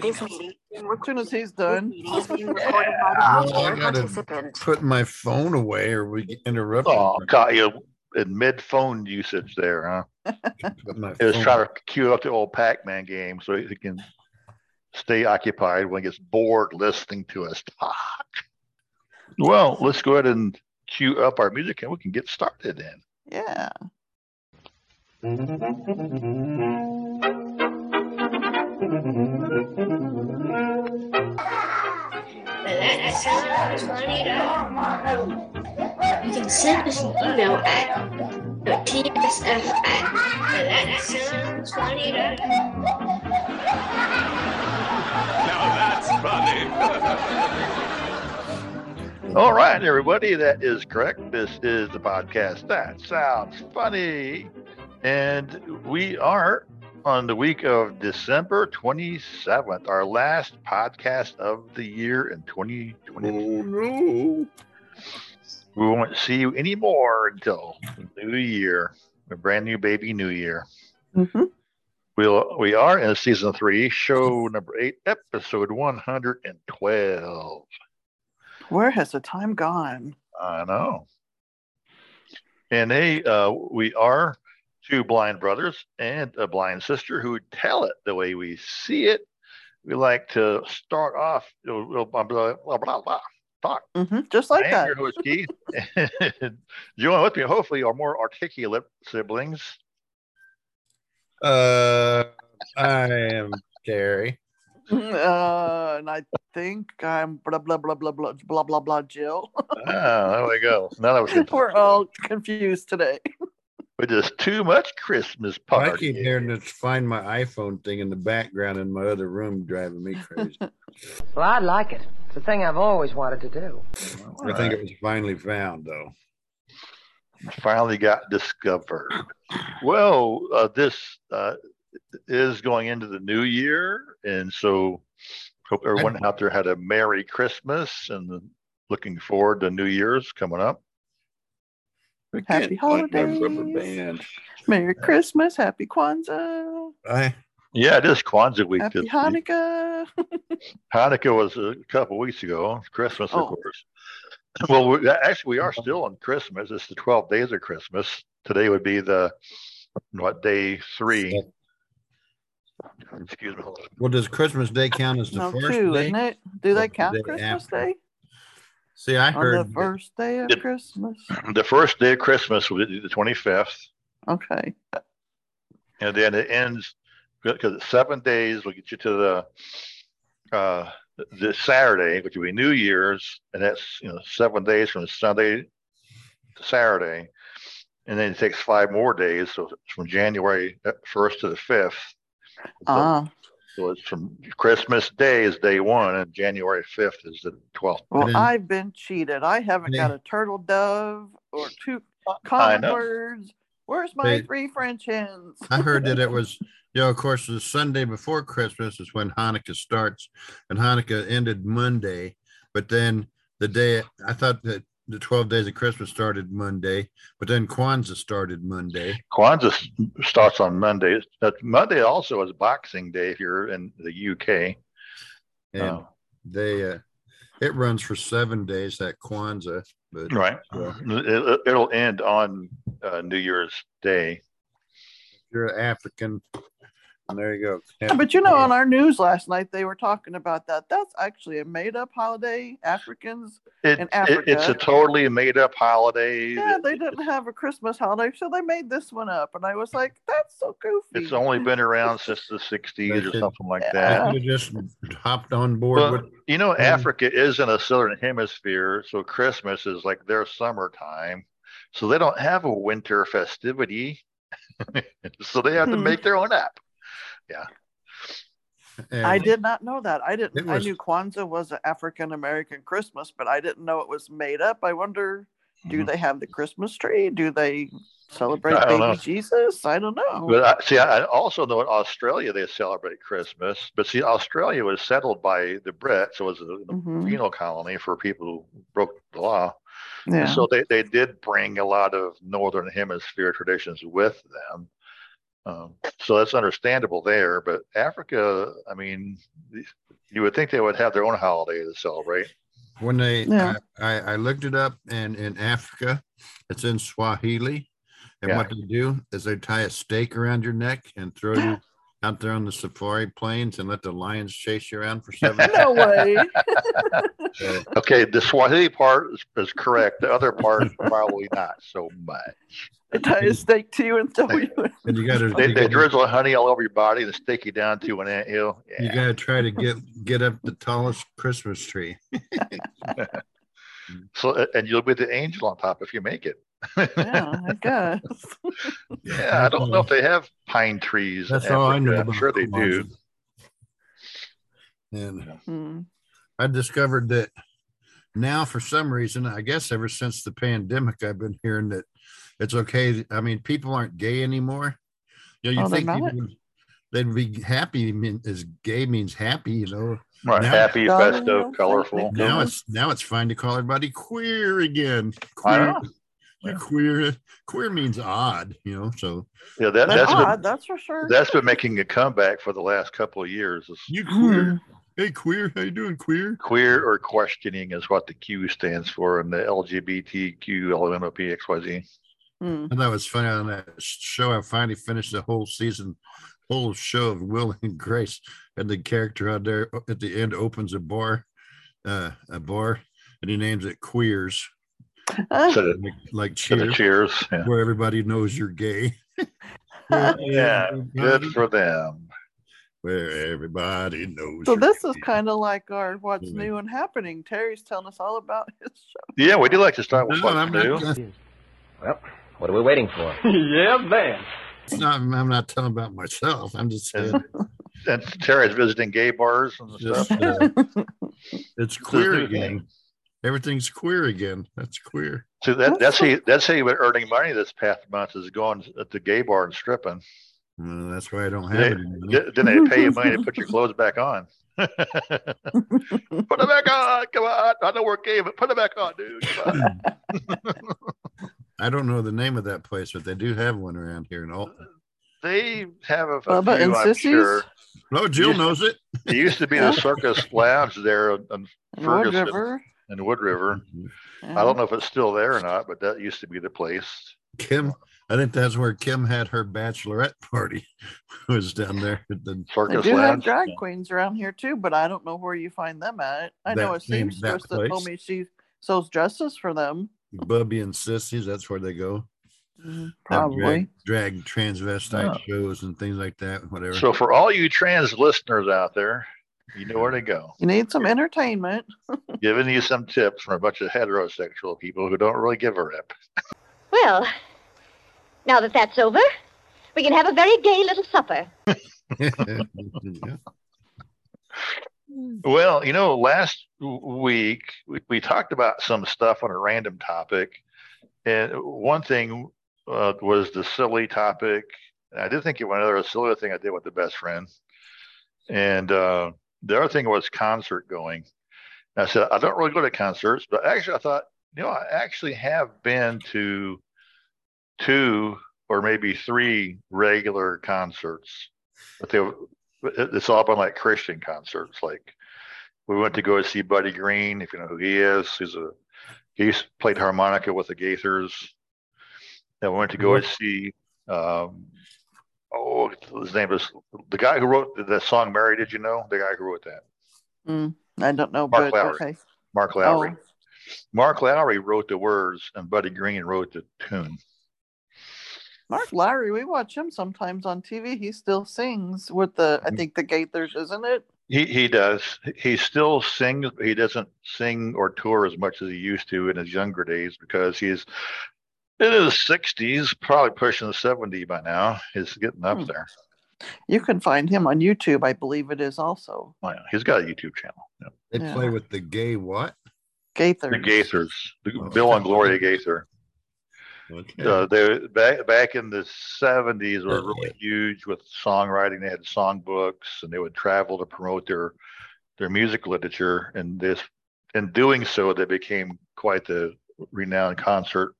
This meeting As soon as he's done. is being recorded by the ah, I or gotta participant. Put my phone away or we get interrupted. Oh, caught you in mid phone usage there, huh? Put my It was phone- trying to cue up the old Pac-Man game so he can stay occupied when he gets bored listening to us talk. Well, let's go ahead and cue up our music and we can get started then. Yeah. You can send us an email at tsf at. Now that's funny. All right, everybody, that is correct. This is the podcast. That sounds funny. And we are on the week of December 27th, our last podcast of the year in 2020. Oh no. We won't see you anymore until new year, a brand new baby new year. hmm We'll, we are in season three, show number eight, episode 112. Where has the time gone? I know. And they, uh, we are two blind brothers and a blind sister who tell it the way we see it. We like to start off, you know, blah, blah, blah, blah, blah, talk. hmm Just like I that. your host, Keith. Join with me, hopefully, our more articulate siblings. Uh, I am Gary. Uh, and I think I'm blah blah blah blah blah blah blah blah Jill. Ah, there we go. None of us We're all confused today. But just too much Christmas party. I party. keep hearing this find my iPhone thing in the background in my other room driving me crazy. Well, I'd like it. It's a thing I've always wanted to do. I think it was finally found though. finally got discovered. Well, uh, this uh, is going into the new year, and so hope everyone out there had a Merry Christmas and looking forward to New Year's coming up. We Happy can't find my rubber holidays. band. Merry Christmas, Happy Kwanzaa, I Yeah, it is Kwanzaa week. Happy this. Hanukkah. Hanukkah was a couple weeks ago. Christmas, of Oh. course. Well, we, actually, we are still on Christmas. It's the 12 days of Christmas. Today would be the, what, day three? Excuse me. well does Christmas Day count as the No, first two, day? isn't it? Do they Or the count day Christmas after? Day See, I on the first day of Yep. Christmas? The first day of Christmas will be the 25th, Okay. and then it ends because it's seven days will get you to the uh, the Saturday, which will be New Year's, and that's you know seven days from Sunday to Saturday, and then it takes five more days, so it's from January first to the fifth. So, Ah, so it's from Christmas Day is day one, and January fifth is the twelfth. well, didn't- I've been cheated. I haven't got a turtle dove or two I common know. words. Where's my They- three French hens? I heard that it was, you know, of course, the Sunday before Christmas is when Hanukkah starts, and Hanukkah ended Monday. But then the day I thought that the 12 days of Christmas started Monday, but then Kwanzaa started Monday. Kwanzaa starts on Monday. Monday also is Boxing Day here in the UK. And Oh. they, uh, it runs for seven days, that Kwanzaa. But Right. It, it'll end on uh, New Year's Day. if you're African, and there you go. Yeah, but you know, on our news last night, they were talking about that. That's actually a made up holiday. Africans, It, In it- it's a totally made up holiday. yeah, they didn't have a Christmas holiday, so they made this one up. And I was like, that's so goofy. It's only been around since the 60s or something like Yeah. that. I could have just hopped on board Well, with you know. Africa is in a southern hemisphere, so Christmas is like their summertime. So they don't have a winter festivity. so they have to Hmm. make their own app. And I did not know that. I didn't. It I knew Kwanzaa was an African American Christmas, but I didn't know it was made up. I wonder, do Mhm. they have the Christmas tree? Do they celebrate baby know. Jesus? I don't know. But I, see, I also know in Australia they celebrate Christmas. But see, Australia was settled by the Brits. It was a Mhm. penal colony for people who broke the law. And yeah. so they, they did bring a lot of northern hemisphere traditions with them. Um, so that's understandable there. But Africa, I mean, you would think they would have their own holiday to celebrate. When they, Yeah. I, I, I looked it up and in Africa, it's in Swahili. And Yeah. what they do is they tie a stake around your neck and throw you out there on the safari plains and let the lions chase you around for seven No way. Okay, the Swahili part is, is correct. The other part probably not so much. They tie a stake to you and throw you. in. And you gotta, They, you they gotta, drizzle honey all over your body and stick you down to an anthill. you Yeah. gotta try to get, get up the tallest Christmas tree. So and you'll be the angel on top if you make it. Yeah, I guess. Yeah, I don't know if they have pine trees. in That's all I know I'm sure they do. And Hmm. I discovered that now, for some reason, I guess ever since the pandemic, I've been hearing that it's okay. I mean, people aren't gay anymore. You know, you Oh, they're think not? people would, they'd be happy mean, as gay means happy, you know. Right. Now- Happy, festive, colorful. Now it's now it's fine to call everybody queer again. I Queer, know. You're Yeah. queer. Queer means odd, you know. So Yeah, that, That's that's been, that's for sure. that's been making a comeback for the last couple of years. Is you queer. Hey, queer. How you doing, queer? queer or questioning is what the Q stands for in the LGBTQ LMNOP XYZ. Hmm. And that was funny on that show. I finally finished the whole season, whole show of Will and Grace, and the character out there at the end opens a bar, uh, a bar, and he names it Queers, So like, like Cheers, cheers. Yeah. where everybody knows you're gay. yeah, good for them. where everybody knows. So you're this is kind of like our what's Yeah. new and happening. Terry's telling us all about his show. Yeah, we do like to start with No, what's I'm new. not, Well, what are we waiting for? yeah, man. it's not. I'm not telling about myself. I'm just saying. And Terry's visiting gay bars and Just, stuff. uh, it's queer new again. Thing. Everything's queer again. That's queer. So that, That's that's how you, that's how you've been earning money this past month is going at the gay bar and stripping. Well, that's why I don't have They- it. anymore. Th- Then they pay you money to put your clothes back on. put it back on. Come on. I know we're gay, but put it back on, dude. Come on. I don't know the name of that place, but they do have one around here in Alton. They have a, a Bubba few, and I'm Sissies? sure. Oh, Jill Yes. knows it. It used to be the Circus Lounge there on on Ferguson River. In Wood River. Yeah. I don't know if it's still there or not, but that used to be the place. Kim, I think that's where Kim had her bachelorette party. was down there at the They Circus do have drag queens around here too, but I don't know where you find them at. I know a That same- that seamstress that told me she sells dresses for them. Bubby and Sissies. That's where they go. Mm, Probably. drag, drag transvestite Oh. shows and things like that. Whatever. So for all you trans listeners out there, you know where to go. You need some entertainment. Giving you some tips from a bunch of heterosexual people who don't really give a rip. Well, now that that's over, we can have a very gay little supper. Yeah. Well, you know, last week we, we talked about some stuff on a random topic, and one thing uh, was the silly topic. I did think of another silly thing I did with the best friend, and uh, the other thing was concert going. And I said I don't really go to concerts, but actually I thought, you know, I actually have been to two or maybe three regular concerts, but they it's all been like Christian concerts. Like we went to go see Buddy Green, if you know who he is. He's a he's played harmonica with the Gaithers. And we went to go see um oh his name is the guy who wrote the, song Mary, did you know? The guy who wrote that. Mm, I don't know, Mark but Lowry. okay. Mark Lowry. Oh, Mark Lowry wrote the words and Buddy Green wrote the tune. Mark Lowry, we watch him sometimes on TV. He still sings with the, I think the Gaithers, isn't it? He he does. He still sings, he doesn't sing or tour as much as he used to in his younger days because he's in his sixties, probably pushing seventy by now. He's getting up Hmm. there. You can find him on YouTube, I believe it is also. Oh, yeah. He's got a YouTube channel. Yeah. They Yeah. play with the gay what? Gaithers. The Gaithers, the Oh. Bill and Gloria Gaither. Okay. Uh, they back back in the seventies were really huge with songwriting. They had songbooks and they would travel to promote their their music literature. And this in doing so, they became quite the renowned concert p-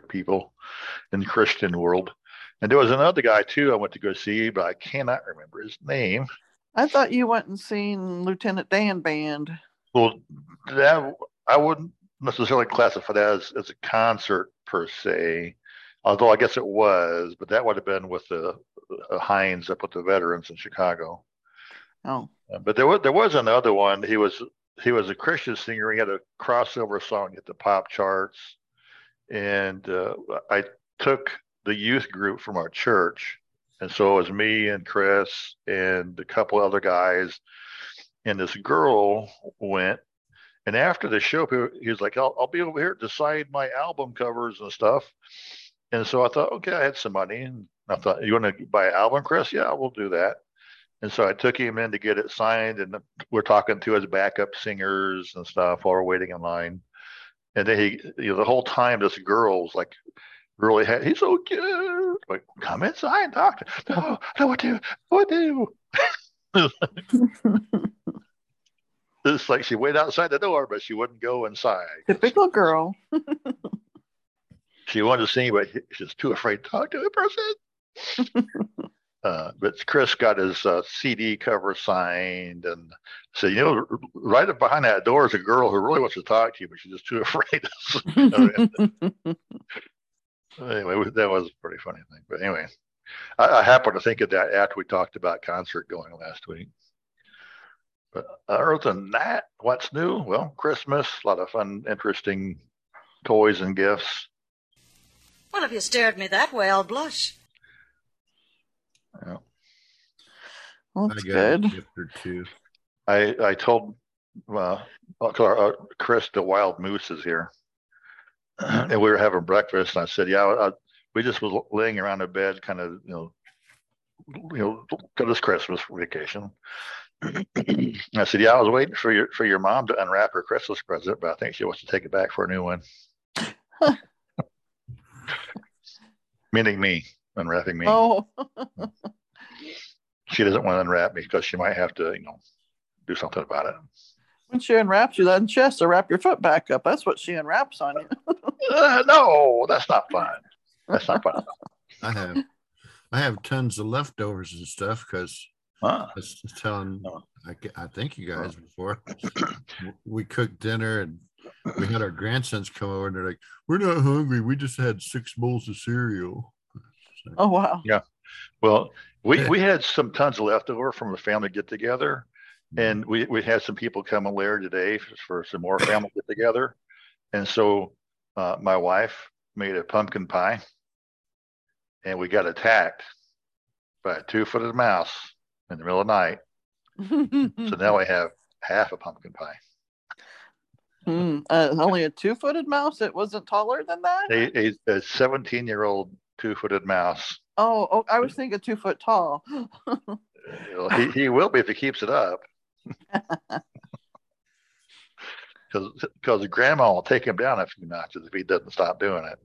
people in the Christian world. And there was another guy too I went to go see, but I cannot remember his name. I thought you went and seen Lieutenant Dan Band. Well, that I wouldn't necessarily classify that as, as a concert per se, although I guess it was, but that would have been with the uh, Heinz up with the veterans in Chicago. Oh, Uh, But there was there was another one. He was he was a Christian singer. He had a crossover song at the pop charts, and uh, I took the youth group from our church, and so it was me and Chris and a couple other guys, and this girl went. And after the show, he was like, "I'll I'll be over here to decide my album covers and stuff." And so I thought, okay, I had some money, and I thought, "You want to buy an album, Chris? Yeah, we'll do that." And so I took him in to get it signed, and we're talking to his backup singers and stuff while we're waiting in line. And then he, you know, the whole time this girl was like, really, ha- he's so cute. Like, come inside, doctor. No, no, what do, what do? it's like she waited outside the door, but she wouldn't go inside. typical girl. She wanted to see, but she's too afraid to talk to a person. uh, but Chris got his uh, CD cover signed and said, you know, right up behind that door is a girl who really wants to talk to you, but she's just too afraid. to anyway, that was a pretty funny thing. But anyway, I, I happened to think of that after we talked about concert going last week. But other than that, what's new? Well, Christmas, a lot of fun, interesting toys and gifts. Well, if you stare at me that way, I'll blush. Yeah. Well, I good. or two. I I told uh, uh, Chris the wild moose is here, and we were having breakfast. And I said, "Yeah, I, we just was laying around in bed, kind of, you know, you know, got this Christmas vacation." I said, "Yeah, I was waiting for your for your mom to unwrap her Christmas present, but I think she wants to take it back for a new one." Meaning me unwrapping me. Oh, She doesn't want to unwrap me because she might have to, you know, do something about it. when she unwraps you that chest to wrap your foot back up, that's what she unwraps on you. Uh, no, that's not fun. That's not fun. I have I have tons of leftovers and stuff because Huh. I was just telling. I, g- I think you guys before we cooked dinner and we had our grandsons come over and they're like, "We're not hungry. We just had six bowls of cereal." Oh wow. Yeah. Well, we, we had some tons left over from a family get together, and we, we had some people coming later today for, for some more family get together. And so uh, my wife made a pumpkin pie, and we got attacked by a two footed mouse in the middle of the night. So now we have half a pumpkin pie. Hmm, uh, only a two-footed mouse. It wasn't taller than that. A, a, a 17 year old two footed mouse. Oh, oh, I was thinking two foot tall. He, he will be if he keeps it up. Because grandma will take him down a few notches if he doesn't stop doing it.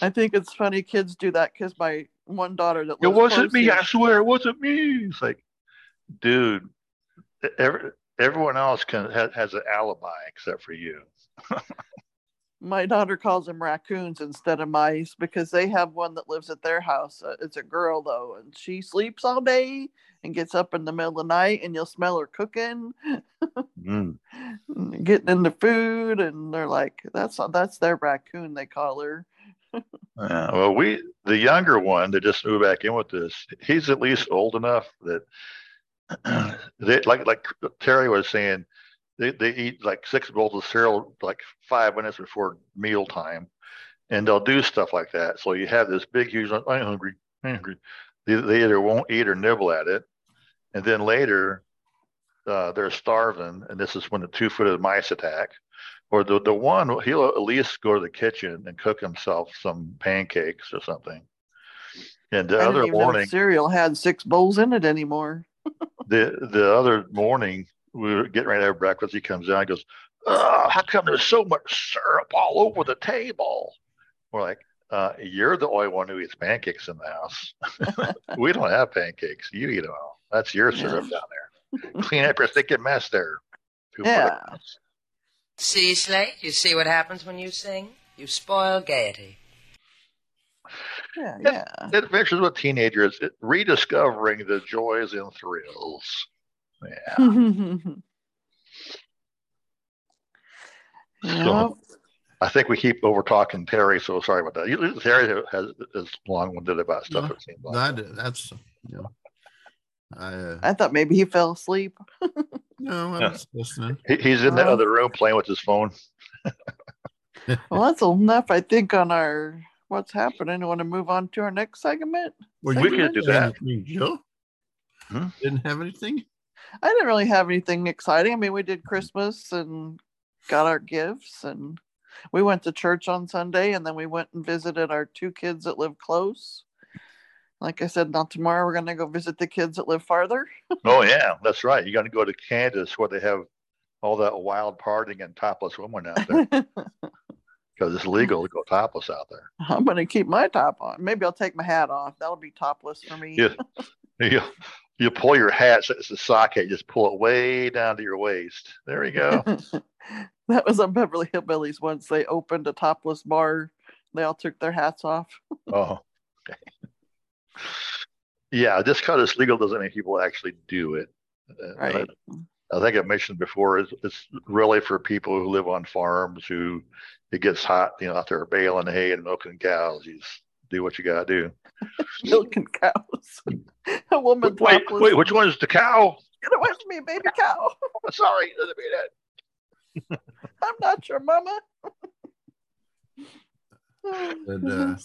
I think it's funny kids do that because my one daughter that It wasn't me. I swear it wasn't me. It's like, dude, every, everyone else can has, has an alibi except for you. My daughter calls them raccoons instead of mice because they have one that lives at their house. Uh, it's a girl though, and she sleeps all day and gets up in the middle of the night, and you'll smell her cooking, Mm. getting into food, and they're like, "That's that's their raccoon." They call her. Yeah, well, we the younger one that just moved back in with this, He's at least old enough that they like like Terry was saying, they they eat like six bowls of cereal like five minutes before meal time, and they'll do stuff like that. So you have this big huge. I'm hungry. I'm hungry. They, they either won't eat or nibble at it, and then later uh, they're starving, and this is when the two-footed mice attack. Or the, the one, he'll at least go to the kitchen and cook himself some pancakes or something. And the other didn't even know morning, cereal had six bowls in it anymore. the the other morning, we were getting ready to have breakfast. He comes down and goes, "Ugh, how come there's so much syrup all over the table? We're like, uh, you're the only one who eats pancakes in the house. we don't have pancakes. You eat them all. That's your syrup down there. Clean up your stinking mess there. Two Yeah. See, Slate, you see what happens when you sing? You spoil gaiety. Yeah, yeah. Adventures with teenagers, it- rediscovering the joys and thrills. Yeah. yeah. So, I think we keep over talking Terry, so sorry about that. You- Terry has is long winded about stuff. No, it seems like. That, that's, you know, I, uh, I thought maybe he fell asleep. no, I Yeah. was listening. He, he's in the other room playing with his phone. Well, that's enough, I think, on our what's happening. Want to move on to our next segment? Well, We could do that. Anything, Joe? Hmm? Didn't have anything? I didn't really have anything exciting. I mean, we did Christmas and got our gifts, and we went to church on Sunday, and then we went and visited our two kids that live close. Like I said, not tomorrow we're gonna go visit the kids that live farther. Oh yeah, that's right. You're going to go to Kansas where they have all that wild partying and topless women out there because it's legal to go topless out there. I'm gonna keep my top on. Maybe I'll take my hat off. That'll be topless for me. You, you, you pull your hat, so it's a socket, just pull it way down to your waist. There you go. that was on Beverly Hillbillies once they opened a topless bar. They all took their hats off. Oh, okay. Yeah, just because it's legal doesn't mean people actually do it. Uh, Right. I think I mentioned before, it's, it's really for people who live on farms who it gets hot, you know, out there baling hay and milking cows. You just do what you gotta do. Milking cows. a woman Wait, topless. wait, which one is the cow? Get away from me, baby cow. Sorry, doesn't mean that. I'm not your mama. And, uh,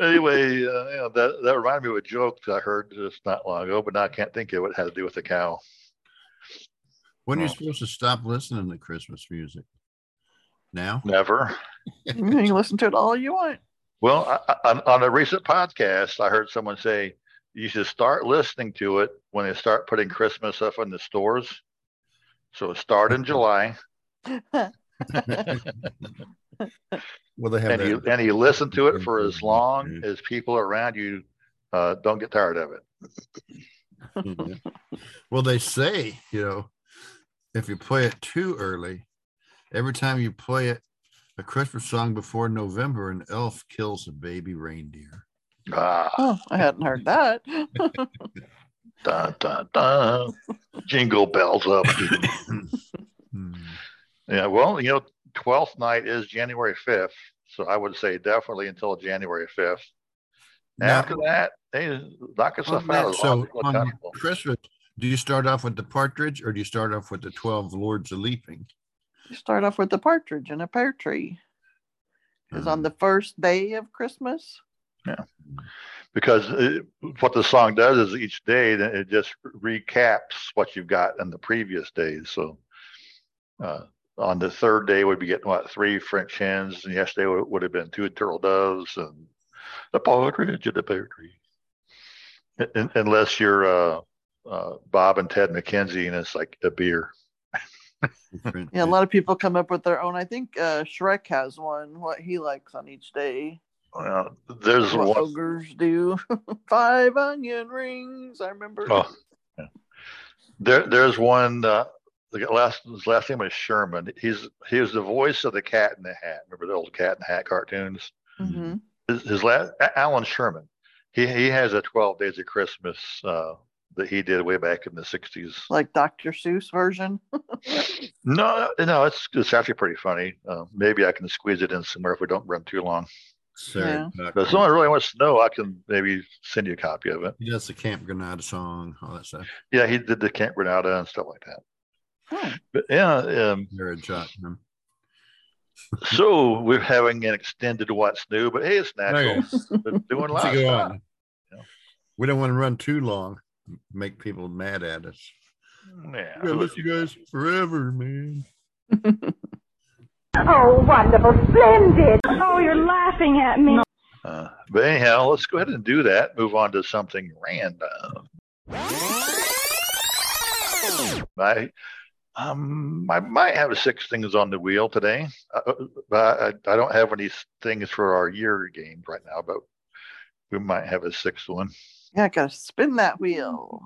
Anyway, uh, you know, that that reminded me of a joke that I heard just not long ago, but now I can't think of what it had to do with the cow. when are you supposed to stop listening to Christmas music? Now? Never. you can listen to it all you want. Well, I, I, on- a recent podcast, I heard someone say you should start listening to it when they start putting Christmas stuff in the stores. So start in July, Well, they have and you and you listen to it for as long as people around you uh, don't get tired of it. well, they say, you know, if you play it too early, every time you play it, a Christmas song before November, an elf kills a baby reindeer. Ah, Oh, I hadn't heard that. dun, dun, dun. Jingle bells up. Hmm. yeah, well, you know, twelfth night is January fifth, so I would say definitely until January fifth. Now- After that, they knock on yourself that- out so on. Christmas, do you start off with the partridge or do you start off with the 12 lords of leaping? You start off with the partridge in a pear tree. Is on Um, the first day of Christmas. Yeah, because it, what the song does is each day then it just recaps what you've got in the previous days. So uh, on the third day we'd be getting what three French hens, and yesterday would, would have been two turtle doves and the partridge in the pear tree. Un- unless you're uh, uh, Bob and Ted McKenzie, and it's like a beer. Yeah, a lot of people come up with their own. I think uh, Shrek has one. What he likes on each day. Uh, there's What one. ogres do. Five onion rings. I remember. Oh, yeah. There, there's one. Uh, the last his last name is Sherman. He's he was the voice of the Cat in the Hat. Remember the old Cat in the Hat cartoons? Mhm. His, his last Allan Sherman. He he has a 12 Days of Christmas uh, that he did way back in the 60s. Like Dr. Seuss version. No, no, it's it's actually pretty funny. Uh, maybe I can squeeze it in somewhere if we don't run too long. Sarah But if someone really wants to know, I can maybe send you a copy of it. He does the Camp Granada song, all that stuff. Yeah, he did the Camp Granada and stuff like that. Hmm. But yeah, um, Sarah Jot. him. So we're having an extended what's new, but hey, it's natural. Been doing a lot. go of on. Yeah. We don't want to run too long, make people mad at us. Yeah. We're gonna listen to you guys forever, man. Oh, wonderful, splendid. Oh, you're laughing at me. Uh, but anyhow, let's go ahead and do that. Move on to something random. I, um, I might have six things on the wheel today, uh, but I, I don't have any things for our year games right now. But we might have a sixth one. Yeah, gotta spin that wheel.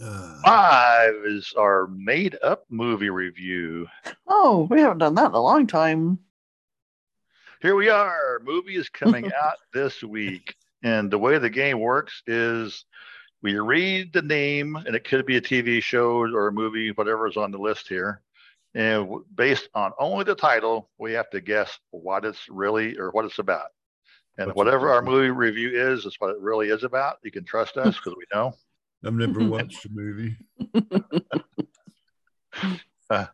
Uh, Five is our made up movie review. Oh, we haven't done that in a long time. Here we are. Movie is coming out this week. And the way the game works is we read the name, and it could be a TV show or a movie, whatever is on the list here. And based on only the title, we have to guess what it's really or what it's about. And What's whatever our movie review is, is what it really is about. You can trust us because we know. I've never watched a movie.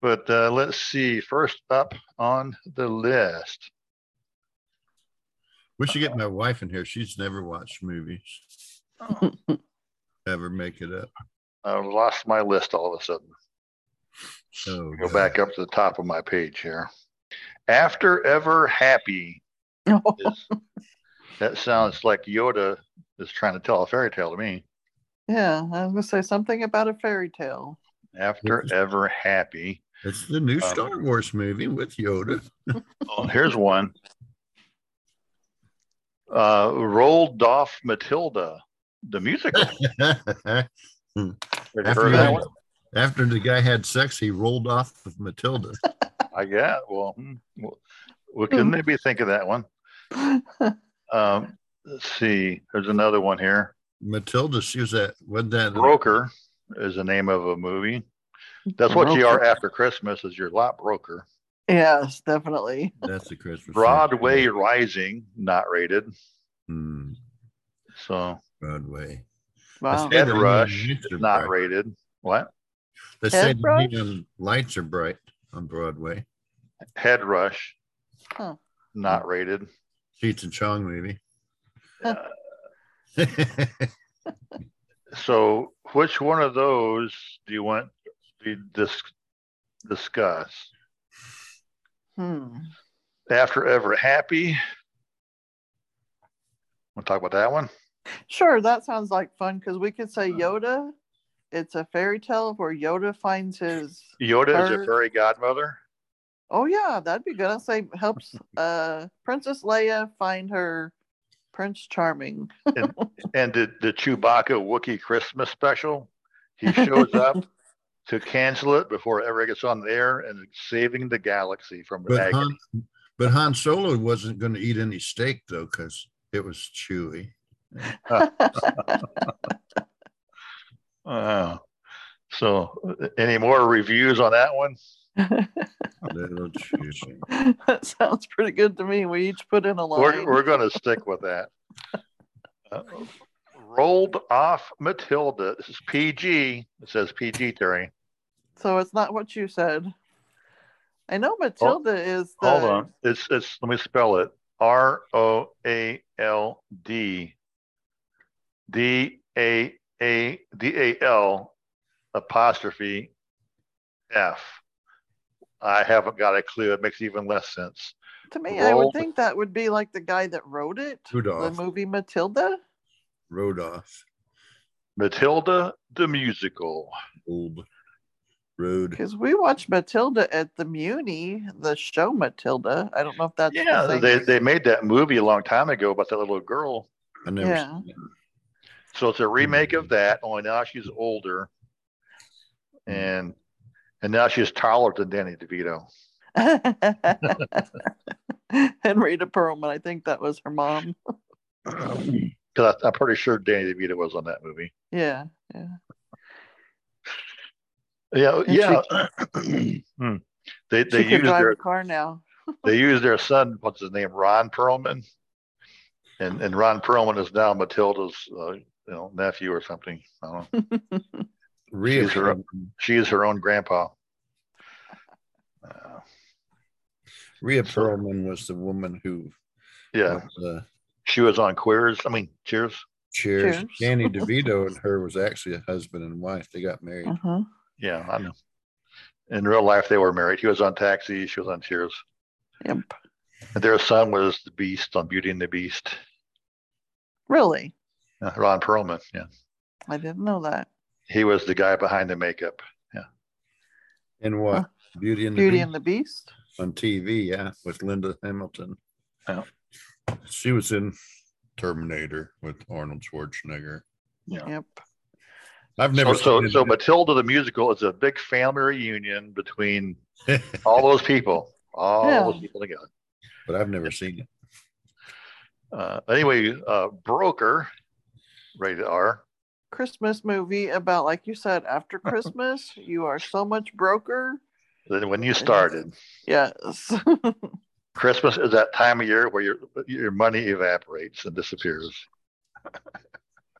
But uh, let's see. First up on the list. We should get my wife in here. She's never watched movies. Ever make it up. I lost my list all of a sudden. Oh, Go God. back up to the top of my page here. After ever happy. is- that sounds like Yoda is trying to tell a fairy tale to me. yeah, I was gonna say something about a fairy tale. After ever happy. It's the new Um, Star Wars movie with Yoda. Oh, here's one. Uh, rolled off Matilda, the musical. After, heard the, after the guy had sex, he rolled off of Matilda. I get. Well, hmm, well, well, couldn't they be thinking that one? Um, let's see. There's another one here. Matilda, she was that. What that? Broker is the name of a movie. That's what you are after Christmas. Is your lot broker? Yes, definitely. That's the Christmas. Broadway Rising, not rated. Hmm, So Broadway. Wow. say Head Rush is not bright. rated. What? They say Head the Rush? lights are bright on Broadway. Head Rush, Huh. not rated. Cheech and Chong movie. Uh, so, which one of those do you want to dis- discuss? Hmm. After Ever Happy. Want to talk about that one? Sure, that sounds like fun because we could say Yoda. It's a fairy tale where Yoda finds his. Yoda is a fairy godmother. Oh yeah, that'd be good. I'll say helps uh Princess Leia find her Prince Charming. and the, the Chewbacca Wookiee Christmas special. He shows up to cancel it before it ever gets on the air and saving the galaxy from but agony. Han, but Han Solo wasn't going to eat any steak though, because it was chewy. Uh, so, any more reviews on that one? That sounds pretty good to me. We each put in a line. We're, we're going to stick with that. Uh, rolled off Matilda. This is PG. It says PG, Terry. So it's not what you said. I know Matilda is the Hold on. It's it's. Let me spell it. R O A L D D A A D A L apostrophe F. I haven't got a clue. It makes even less sense. to me, I would think that would be like the guy that wrote it. Rudolph. The movie Matilda. Rode off. Matilda the musical. Old road. Because we watched Matilda at the Muni, the show Matilda. I don't know if that's Yeah, same they, they made that movie a long time ago about that little girl. I never Yeah. So it's a remake of that, only now she's older. And and now she's taller than Danny DeVito. Henrietta Perlman. I think that was her mom. Because I'm pretty sure Danny DeVito was on that movie. Yeah, yeah. Yeah, And yeah. Hmm. They they use their car now. they use their son. What's his name? Ron Perlman. And and Ron Perlman is now Matilda's uh, you know nephew or something. I don't know. Rhea She's her- She is her own grandpa. Uh, Rhea So- Perlman was the woman who yeah, was, uh, she was on Queers. I mean, Cheers. cheers. Cheers. Danny DeVito and her was actually a husband and wife. They got married. Uh-huh. Yeah, I know. In real life, they were married. He was on Taxi. She was on Cheers. Yep. And their son was the Beast on Beauty and the Beast. Really? Uh, Ron Perlman. Yeah, I didn't know that. he was the guy behind the makeup. Yeah, and what? Huh. Beauty and the Beauty Beast and the Beast. on TV, yeah, with Linda Hamilton. Yeah. She was in Terminator with Arnold Schwarzenegger. Yeah. Yep. I've never So, so, seen so it. Matilda the musical is a big family reunion between all those people, all Yeah. those people together. but I've never seen it. Uh, anyway, uh, Broker, rated R. Christmas movie about, like you said, after Christmas, you are so much broker. Then when you started, Yes. Christmas is that time of year where your your money evaporates and disappears.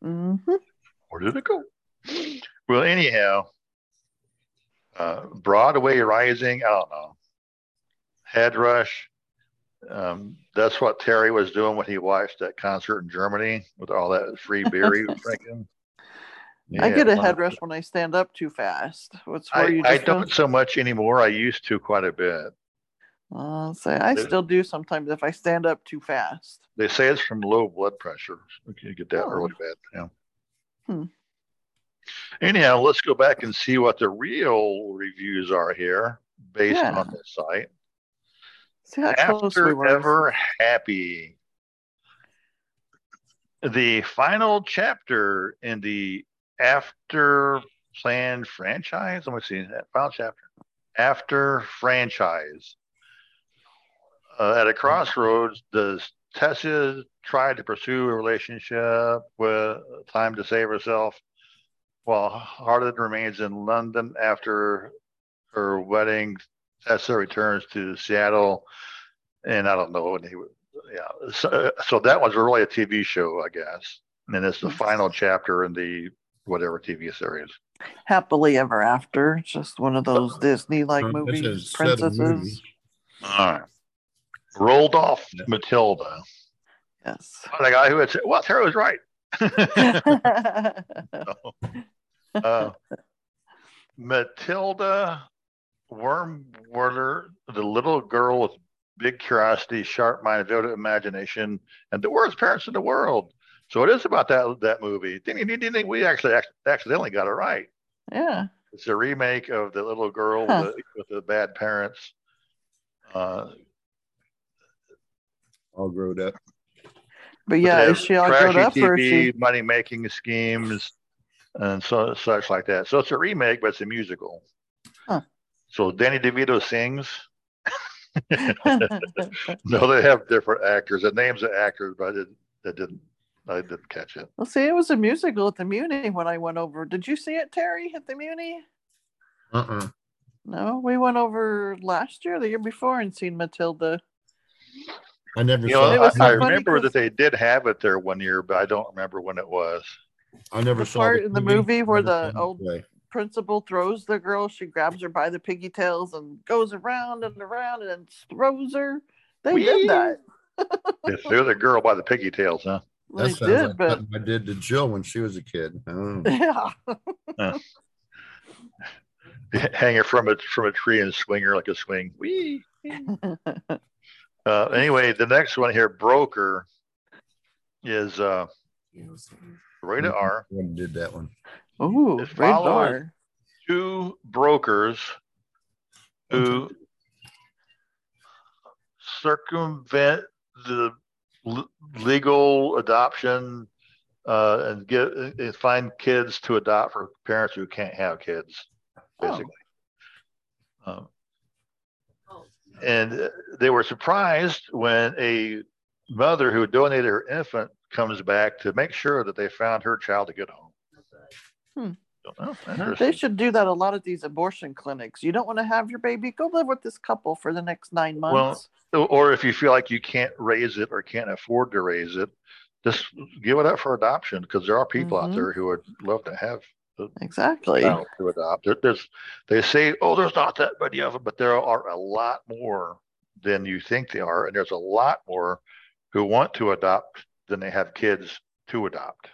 hmm Where did it go? Well, anyhow, uh, Broadway Rising. I don't know. Head Rush. Um, that's what Terry was doing when he watched that concert in Germany with all that free beer he was drinking. I get a Yeah. head rush when I stand up too fast. What's where I, you I don't so much anymore. I used to quite a bit. Uh, say I There's- still do sometimes if I stand up too fast. They say it's from low blood pressure. You get that Oh. really bad. Yeah. Hmm. Anyhow, let's go back and see what the real reviews are here based Yeah. on this site. See how close we After were. Ever Happy. The final chapter in the After Plan franchise. Let me see that final chapter. After franchise. Uh, at a crossroads, does Tessa try to pursue a relationship with time to save herself while Hardin remains in London after her wedding? Tessa returns to Seattle, and I don't know when he. would- Yeah, so, so that was really a TV show, I guess, and it's the final chapter in the whatever TV series. Happily ever after. Just one of those Disney like Uh, movies, is set of princesses. movies. All right, rolled off Matilda. Yes. The guy who had said, "Well, Terry was right." uh, Matilda Wormwater, the little girl with big curiosity, sharp mind, vivid imagination, and the worst parents in the world. So it is about that that movie. Ding, ding, ding, ding. We actually accidentally got it right. yeah. It's a remake of the little girl Huh. with, the, with the bad parents. Uh, All grown up. But yeah, is she all grown up trashy or she? money making schemes and so such like that. So it's a remake, but it's a musical. Huh. So Danny DeVito sings. no, they have different actors. The names of actors, but I didn't, I didn't, I didn't catch it. well, see, it was a musical at the Muni when I went over. Did you see it, Terry, at the Muni? Uh-uh. No, we went over last year, the year before, and seen Matilda. I never You saw. know, It I, was so I funny remember 'cause- that they did have it there one year, but I don't remember when it was. I never The saw part in the movie where the old- play. Principal throws the girl. She grabs her by the piggy tails and goes around and around and then throws her. They Whee! did that. They threw the girl by the piggy tails, huh? That They did, like but I did to Jill when she was a kid. Oh. yeah. Hang her from a from a tree and swing her like a swing. Whee! Uh, anyway, the next one here, broker, is uh, rated R. One did that one. Ooh, It rated follows- Two brokers who circumvent the l- legal adoption uh, and get and find kids to adopt for parents who can't have kids, Oh. basically. Um, and uh, they were surprised when a mother who donated her infant comes back to make sure that they found her child a good home. Hmm. Oh, They should do that a lot at these abortion clinics. You don't want to have your baby, go live with this couple for the next nine months. Well, or if you feel like you can't raise it or can't afford to raise it, just give it up for adoption because there are people Mhm. out there who would love to have exactly. to adopt. There- There's, they say, oh, there's not that many of them, but there are a lot more than you think they are, and there's a lot more who want to adopt than they have kids to adopt.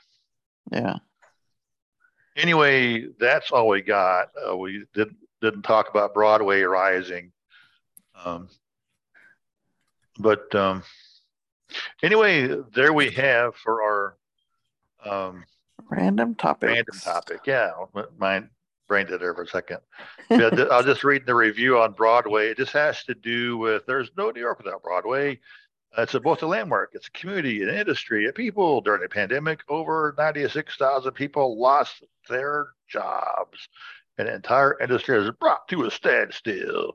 Yeah. Anyway, that's all we got. Uh, we didn't didn't talk about Broadway Rising, um, but um, anyway, there we have for our um, Random topics. random topic. Yeah, my brain did there for a second. Yeah, I'll just read the review on Broadway. It just has to do with there's no New York without Broadway. It's a, both a landmark, it's a community, an industry, a people. During the pandemic, over 96,000 people lost their jobs. and the entire industry is brought to a standstill.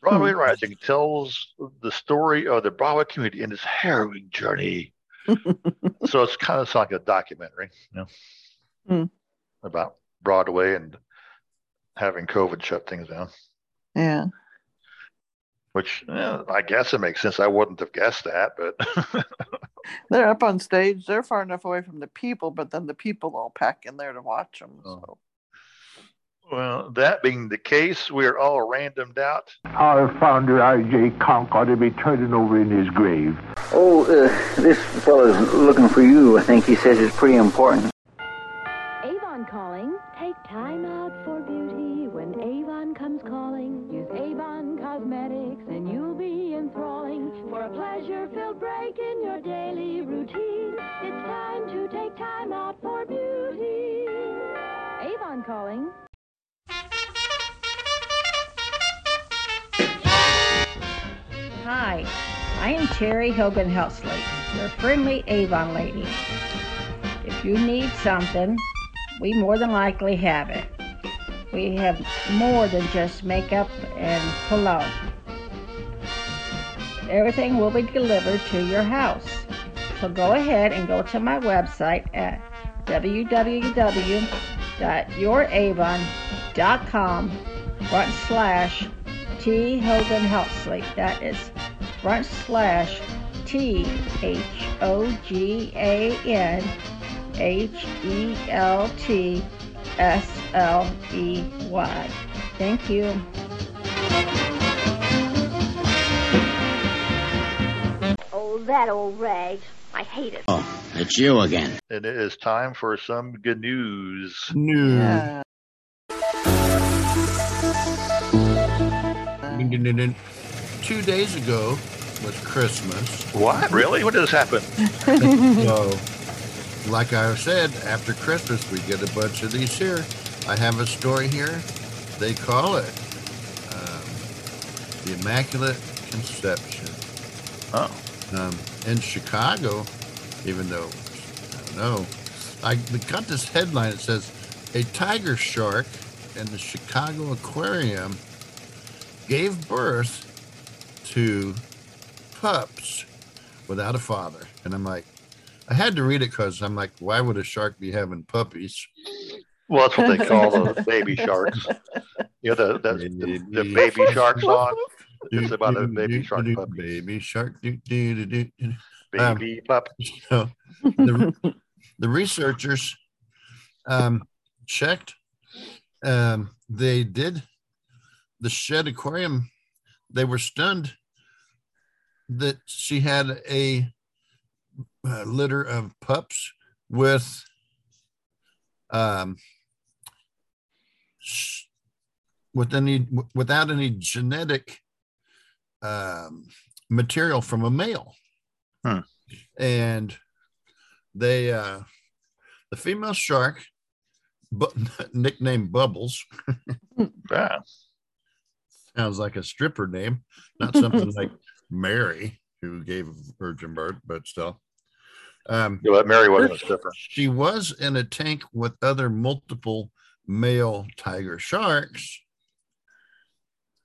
Broadway Rising tells the story of the Broadway community in this harrowing journey. so it's kind of like a documentary, you know, Hmm. about Broadway and having COVID shut things down. Yeah. Which eh, I guess it makes sense. I wouldn't have guessed that, but They're up on stage. They're far enough away from the people, but then the people all pack in there to watch them. So. well, that being the case, we're all randomed out. Our founder, R.J. Conk, ought to be turning over in his grave. Oh, uh, this fellow's looking for you. I think he says it's pretty important. Avon calling. Take time out for beauty break in your daily routine, it's time to take time out for beauty. Avon calling. Hi, I am Terry Hogan Heltsley, your friendly Avon lady. If you need something, we more than likely have it. We have more than just makeup and cologne. Everything will be delivered to your house. So go ahead and go to my website at www.youravon.com front slash T Hogan Heltsley. That is front slash T H O G A N H E L T S L E Y. Thank you. That old rag. I hate it. Oh, it's you again. And it is time for some good news. News. Yeah. Two days ago was Christmas. What? Really? What did this happen? so, like I said, after Christmas, we get a bunch of these here. I have a story here. They call it um, the Immaculate Conception. Oh. Um, in Chicago, even though, I don't know, I got this headline. It says, a tiger shark in the Chicago Aquarium gave birth to pups without a father. And I'm like, I had to read it because I'm like, why would a shark be having puppies? Well, that's what they call the baby sharks. You know, the, the, the, the baby shark song. It's about a baby shark puppy. Baby shark. Do, do, do, do. Um, Baby pup. So the, the researchers um, checked. Um, they did the Shedd Aquarium. They were stunned that she had a, uh litter of pups with um, sh- with any without any genetic um, material from a male Hmm. and they uh the female shark but nicknamed bubbles Yeah. sounds like a stripper name not something like mary who gave virgin birth but still um Yeah, but Mary wasn't a stripper. she was in a tank with other multiple male tiger sharks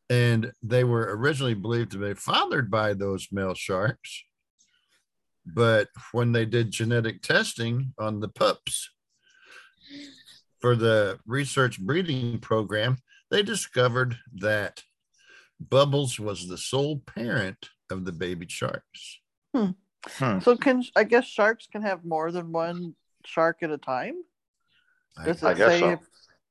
and they were originally believed to be fathered by those male sharks but when they did genetic testing on the pups for the research breeding program they discovered that bubbles was the sole parent of the baby sharks Hmm. Hmm. So can I guess sharks can have more than one shark at a time? Does it I guess say so.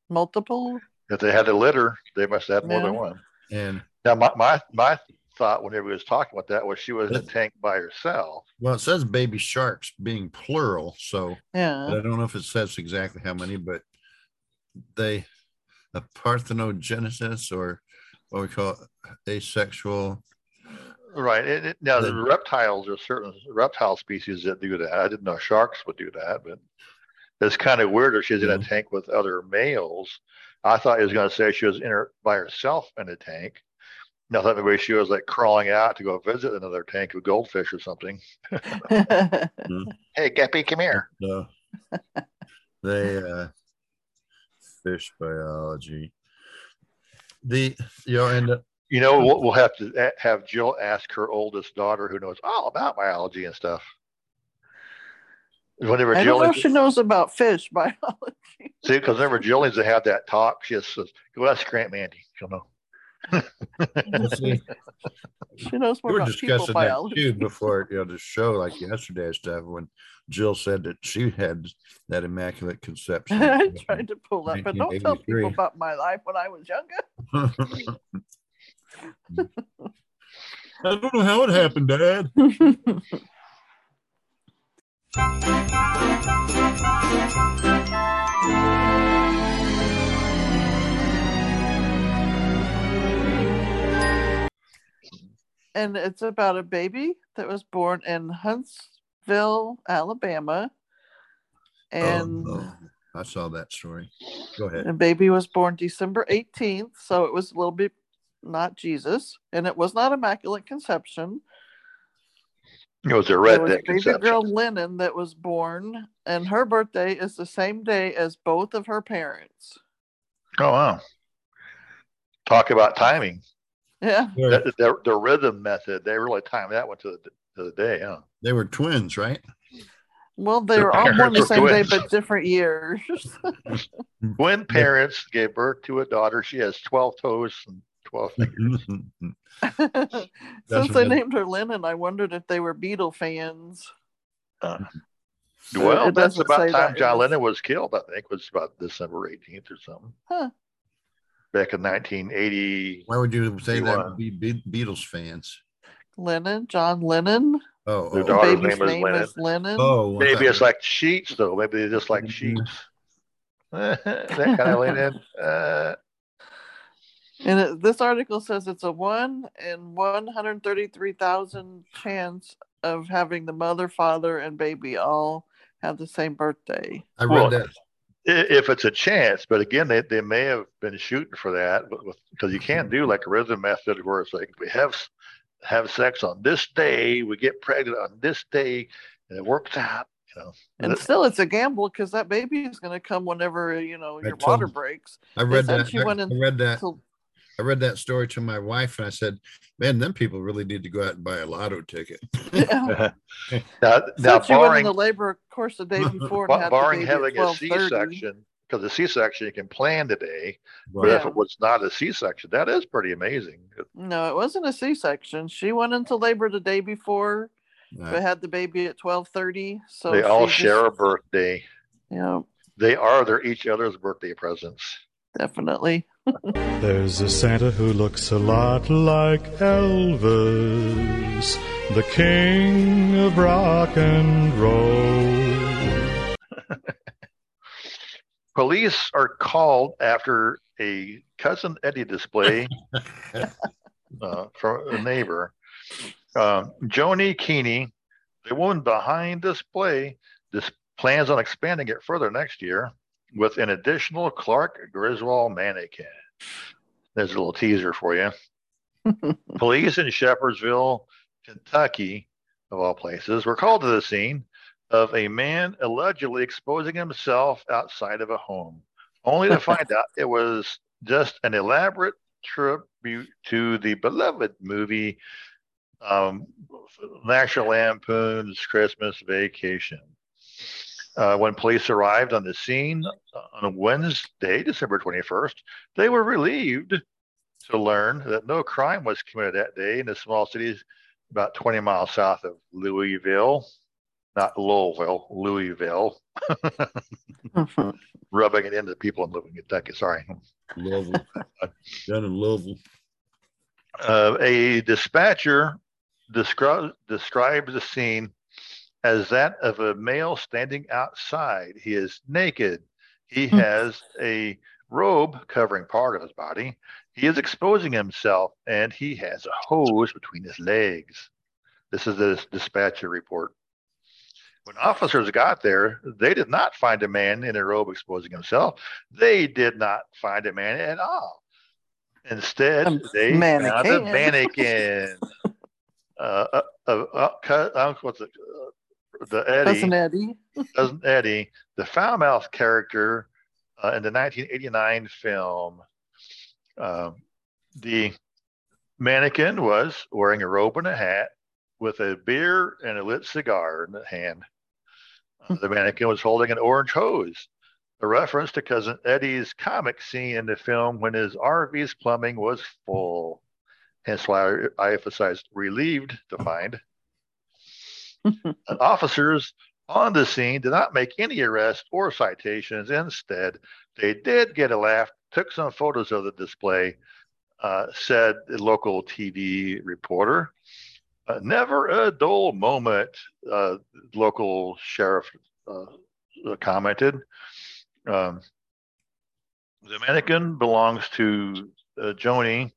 multiple? If they had a litter, they must have had more than one. And Now, my, my, my thought whenever we was talking about that was she was in a tank by herself. well it says baby sharks being plural so Yeah. I don't know if it says exactly how many, but they a parthenogenesis or what we call asexual. Right. It, it, now, the The- reptiles are certain reptile species that do that. I didn't know sharks would do that, but it's kind of weird if she's in a tank with other males. I thought he was going to say she was in her by herself in a tank, I thought maybe she was like crawling out to go visit another tank of goldfish or something. hey, Guppy, come here. No. they uh fish biology. The you know, and the, You know, we'll, we'll have to have Jill ask her oldest daughter, who knows all about biology and stuff. Whenever I Jill don't know if she knows about fish biology. see, because whenever Jill needs to have that talk, she just says, "Go ask Grant Mandy." She'll know. She knows we were about people discussing that biology. too before you know the show, like yesterday and stuff, when Jill said that she had that immaculate conception. I tried to pull that, but don't tell people about my life when I was younger. I don't know how it happened, Dad. And it's about a baby that was born in Huntsville, Alabama. Oh, and oh, no. I saw that story. Go ahead. the baby was born December 18th, so it was a little bit not Jesus, and it was not immaculate conception. It was a There red was baby girl Lennon that was born, and her birthday is the same day as both of her parents. Oh wow! Talk about timing. Yeah. The, the, the rhythm method, they really timed that one to the, to the day. Huh? They were twins, right? Well, they Their were all born the were same day, but different years. When parents gave birth to a daughter, she has 12 toes and 12 fingers. Since what they named her Lennon, I wondered if they were Beatle fans. Uh, well, it that's about say time that John in Lennon was killed, I think, was about December 18th or something. Huh. Back in 1980. Why would you say that? Would be Be- Beatles fans. Lennon, John Lennon. Oh, Their oh, The daughter's baby's name is name Lennon. is Lennon. oh, I Maybe it's it- like sheets, though. Maybe they just like sheets. that kind of Lennon. Uh, And it, this article says it's a one in 133,000 chance of having the mother, father, and baby all have the same birthday. I read Well, that. if it's a chance, but again, they, they may have been shooting for that, but because you can't do like a rhythm method where it's like we have have sex on this day, we get pregnant on this day, and it works out. You know, And still, it's a gamble because that baby is going to come whenever you know your water breaks. I read that. She I, went I read that. till- I read that story to my wife, and I said, "Man, them people really need to go out and buy a lotto ticket." Yeah. now, now Said she went barring into labor, of course, the day before and ba- had the barring baby at having a 12:30. C-section, because the C-section you can plan today, but if it was not a C-section, that is pretty amazing. No, it wasn't a C-section. She went into labor the day before, Right. but had the baby at twelve thirty. So they all she share a birthday. Yeah, you know, They are their each other's birthday presents. Definitely. There's a Santa who looks a lot like Elvis, the king of rock and roll. Police are called after a cousin Eddie display uh, from a neighbor. Um, Joni Keeney, the woman behind display, this plans on expanding it further next year with an additional Clark Griswold mannequin. There's a little teaser for you. Police in Shepherdsville, Kentucky, of all places, were called to the scene of a man allegedly exposing himself outside of a home, only to find out it was just an elaborate tribute to the beloved movie um, National Lampoon's Christmas Vacation. Uh, when police arrived on the scene on Wednesday, December 21st, they were relieved to learn that no crime was committed that day in the small city about 20 miles south of Louisville, not Louisville, Louisville. Rubbing it into people in Louisville, Kentucky. Sorry. Louisville. Down in Louisville. Uh, a dispatcher descri- describes the scene as that of a male standing outside. He is naked. He has a robe covering part of his body. He is exposing himself and he has a hose between his legs. This is the dispatcher report. When officers got there, they did not find a man in a robe exposing himself. They did not find a man at all. Instead, A they found a mannequin. mannequin. uh, uh, uh, uh, uh, what's it? The Eddie, Cousin Eddie. cousin Eddie, the foul-mouthed character uh, in the 1989 film. Um, the mannequin was wearing a robe and a hat with a beer and a lit cigar in the hand. Uh, the mannequin was holding an orange hose, a reference to cousin Eddie's comic scene in the film when his RV's plumbing was full. Hence why I emphasized relieved to find. Officers on the scene did not make any arrests or citations. Instead, they did get a laugh, took some photos of the display, uh, said the local TV reporter. Uh, never a dull moment, uh, local sheriff uh, commented. Um, the mannequin belongs to uh, Joni,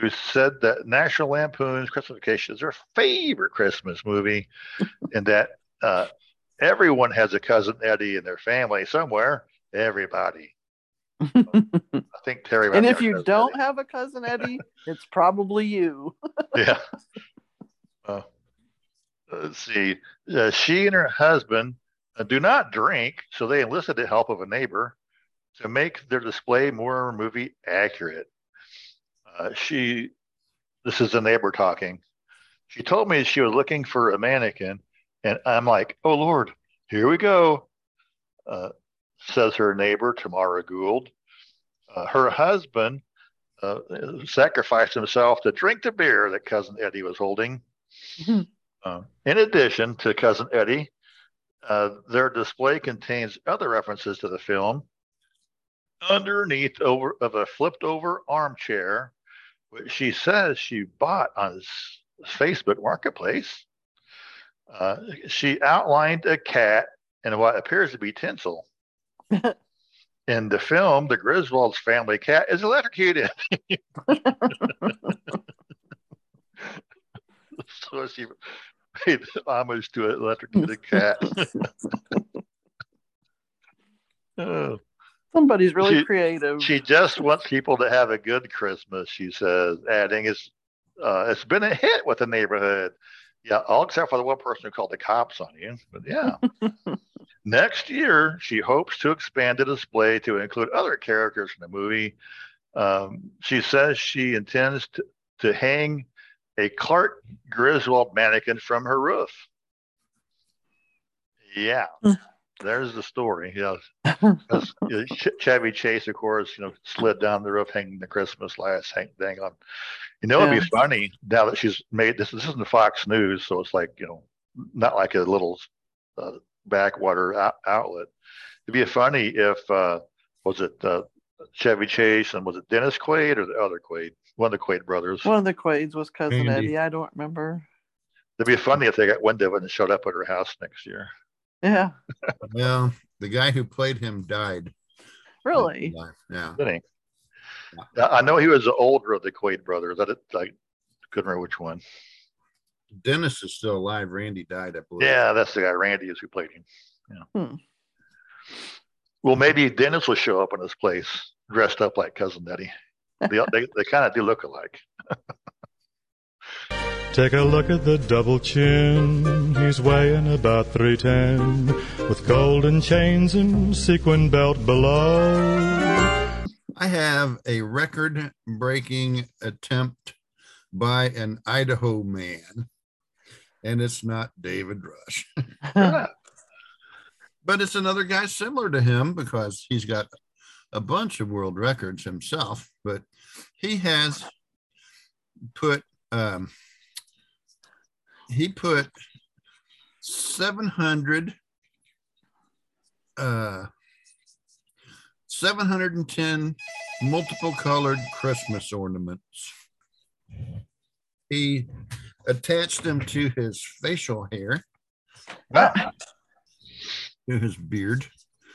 who said that National Lampoon's Christmas Vacation is her favorite Christmas movie, and that uh, everyone has a cousin Eddie in their family somewhere. Everybody. I think Terry. And if you don't have a cousin Eddie, it's probably you. yeah. Uh, let's see. Uh, she and her husband uh, do not drink, so they enlisted the help of a neighbor to make their display more movie accurate. Uh, she, this is the neighbor talking. She told me she was looking for a mannequin, and I'm like, "Oh Lord, here we go," uh, says her neighbor Tamara Gould. Uh, her husband uh, sacrificed himself to drink the beer that cousin Eddie was holding. Uh, in addition to cousin Eddie, uh, their display contains other references to the film. Underneath over of a flipped over armchair, she says she bought on Facebook Marketplace. Uh, she outlined a cat in what appears to be tinsel. In the film, the Griswold's family cat is electrocuted. so she paid homage to an electrocuted cat. Oh. Somebody's really She- creative. She just wants people to have a good Christmas, she says, adding, it's, uh, it's been a hit with the neighborhood. Yeah, all except for the one person who called the cops on you. But yeah. Next year, she hopes to expand the display to include other characters from the movie. Um, she says she intends to, to hang a Clark Griswold mannequin from her roof. Yeah, there's the story. Yes, 'Cause, you know, Ch- Chevy Chase, of course, you know, slid down the roof, hanging the Christmas lights, hang dang on. You know, it'd be funny now that she's made this. This isn't Fox News, so it's like you know, not like a little uh, backwater out- outlet. It'd be funny if uh, was it uh, Chevy Chase and was it Dennis Quaid or the other Quaid, one of the Quaid brothers. One of the Quaids was cousin Andy. Eddie. I don't remember. It'd be funny if they got wind of it and showed up at her house next year. Yeah, Well, the guy who played him died. really. Yeah. Didn't he? I I know he was the older of the Quaid brothers. I, did, I couldn't remember which one. Dennis is still alive. Randy died, I believe. Yeah, that's the guy. Randy is who played him. Yeah. Hmm. Well, maybe Dennis will show up in his place dressed up like cousin Eddie. They they, they kind of do look alike. Take a look at the double chin. He's weighing about 310 with golden chains and sequin belt below. I have a record breaking attempt by an Idaho man, and it's not David Rush. but it's another guy similar to him because he's got a bunch of world records himself, but he has put um he put 700 uh 710 multiple colored Christmas ornaments. He attached them to his facial hair, to his beard.